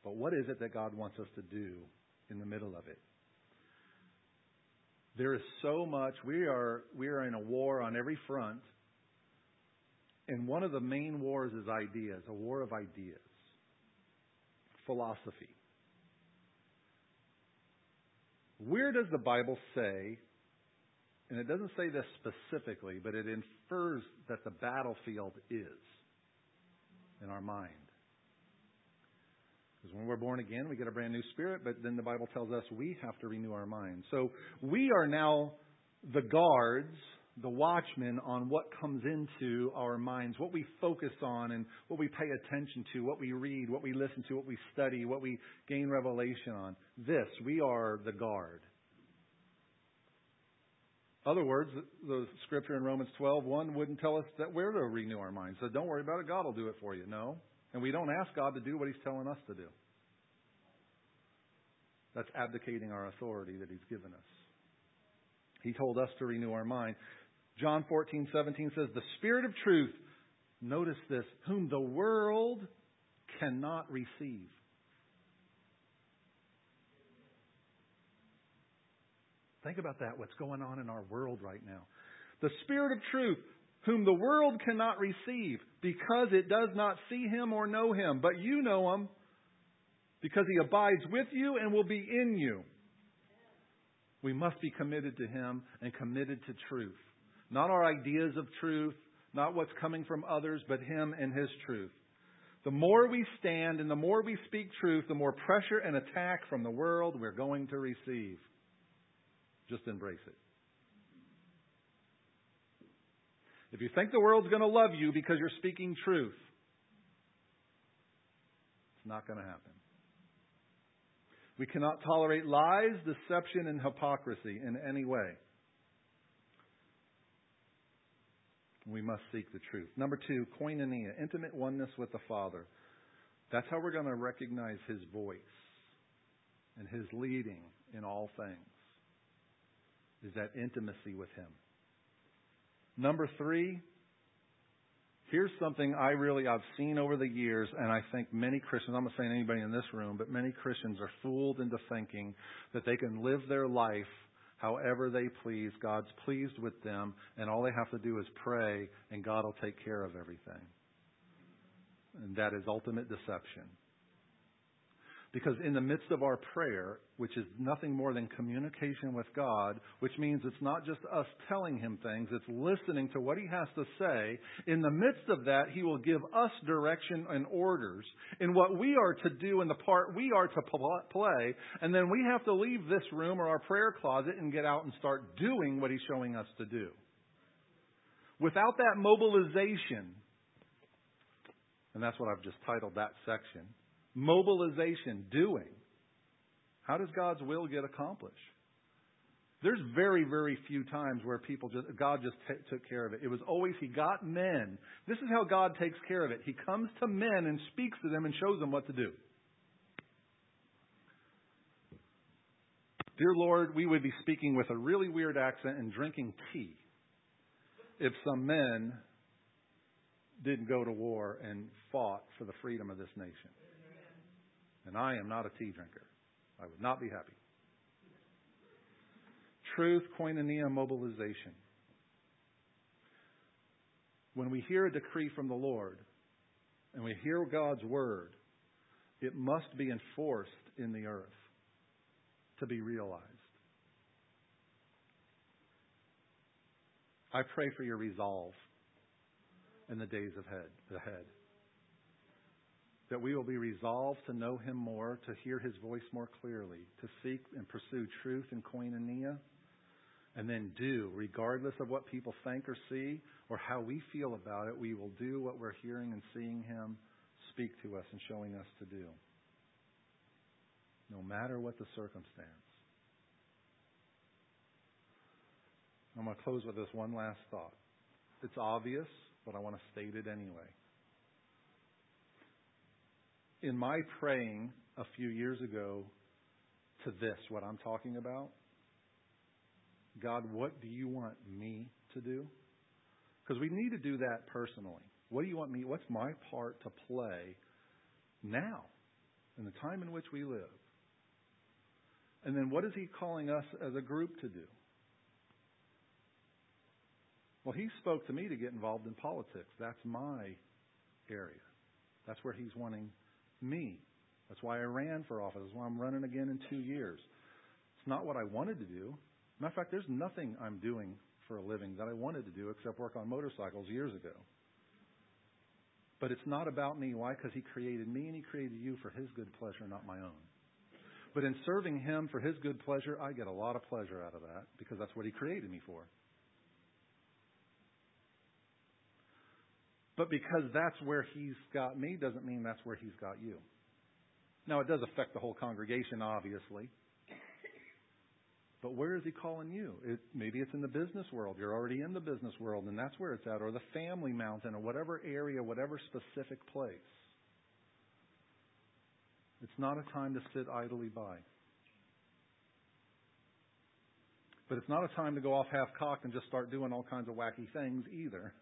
But what is it that God wants us to do in the middle of it? There is so much. We are, we are in a war on every front. And one of the main wars is ideas, a war of ideas, philosophy. Where does the Bible say, and it doesn't say this specifically, but it infers that the battlefield is in our mind? Because when we're born again, we get a brand new spirit, but then the Bible tells us we have to renew our minds. So we are now the guards, the watchmen on what comes into our minds, what we focus on and what we pay attention to, what we read, what we listen to, what we study, what we gain revelation on. This, we are the guard. Other words, the scripture in Romans 12, 1 wouldn't tell us that we're to renew our minds. So don't worry about it. God will do it for you. No. And we don't ask God to do what He's telling us to do. That's abdicating our authority that He's given us. He told us to renew our mind. John 14, 17 says, The Spirit of truth, notice this, whom the world cannot receive. Think about that, what's going on in our world right now. The Spirit of truth, whom the world cannot receive because it does not see him or know him. But you know him because he abides with you and will be in you. We must be committed to him and committed to truth. Not our ideas of truth, not what's coming from others, but him and his truth. The more we stand and the more we speak truth, the more pressure and attack from the world we're going to receive. Just embrace it. If you think the world's going to love you because you're speaking truth, it's not going to happen. We cannot tolerate lies, deception, and hypocrisy in any way. We must seek the truth. Number two, koinonia, intimate oneness with the Father. That's how we're going to recognize His voice and His leading in all things, is that intimacy with Him. Number three, here's something I really I've seen over the years, and I think many Christians, I'm not saying anybody in this room, but many Christians are fooled into thinking that they can live their life however they please. God's pleased with them, and all they have to do is pray, and God will take care of everything. And that is ultimate deception. Because in the midst of our prayer, which is nothing more than communication with God, which means it's not just us telling Him things, it's listening to what He has to say. In the midst of that, He will give us direction and orders in what we are to do and the part we are to play. And then we have to leave this room or our prayer closet and get out and start doing what He's showing us to do. Without that mobilization, and that's what I've just titled that section mobilization, doing. How does God's will get accomplished? There's very, very few times where people just, God just t- took care of it. It was always He got men. This is how God takes care of it. He comes to men and speaks to them and shows them what to do. Dear Lord, we would be speaking with a really weird accent and drinking tea if some men didn't go to war and fought for the freedom of this nation. And I am not a tea drinker. I would not be happy. Truth, koinonia, mobilization. When we hear a decree from the Lord and we hear God's word, it must be enforced in the earth to be realized. I pray for your resolve in the days ahead that we will be resolved to know Him more, to hear His voice more clearly, to seek and pursue truth and koinonia, and then do, regardless of what people think or see or how we feel about it, we will do what we're hearing and seeing Him speak to us and showing us to do. No matter what the circumstance. I'm going to close with this one last thought. It's obvious, but I want to state it anyway. In my praying a few years ago to this, what I'm talking about, God, what do you want me to do? Because we need to do that personally. What do you want me? What's my part to play now, in the time in which we live? And then what is He calling us as a group to do? Well, He spoke to me to get involved in politics. That's my area. That's where He's wanting me. That's why I ran for office. That's why I'm running again in two years. It's not what I wanted to do. Matter of fact, there's nothing I'm doing for a living that I wanted to do except work on motorcycles years ago. But it's not about me. Why? Because He created me and He created you for His good pleasure, not my own. But in serving Him for His good pleasure, I get a lot of pleasure out of that because that's what He created me for. But because that's where He's got me doesn't mean that's where He's got you. Now, it does affect the whole congregation, obviously. But where is he calling you? It, maybe it's in the business world. You're already in the business world, and that's where it's at, or the family mountain, or whatever area, whatever specific place. It's not a time to sit idly by. But it's not a time to go off half cocked and just start doing all kinds of wacky things either.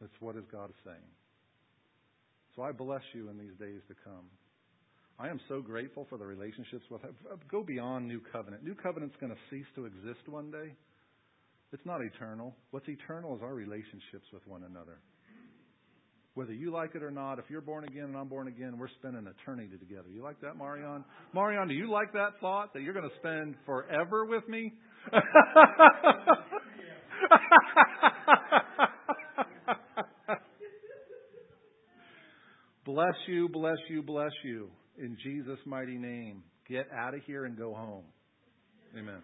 That's what is God saying. So I bless you in these days to come. I am so grateful for the relationships with go beyond New Covenant. New Covenant's going to cease to exist one day. It's not eternal. What's eternal is our relationships with one another. Whether you like it or not, if you're born again and I'm born again, we're spending eternity together. You like that, Marion? Marion, do you like that thought that you're going to spend forever with me? [LAUGHS] bless you, bless you, bless you in Jesus' mighty name. Get out of here and go home. Amen.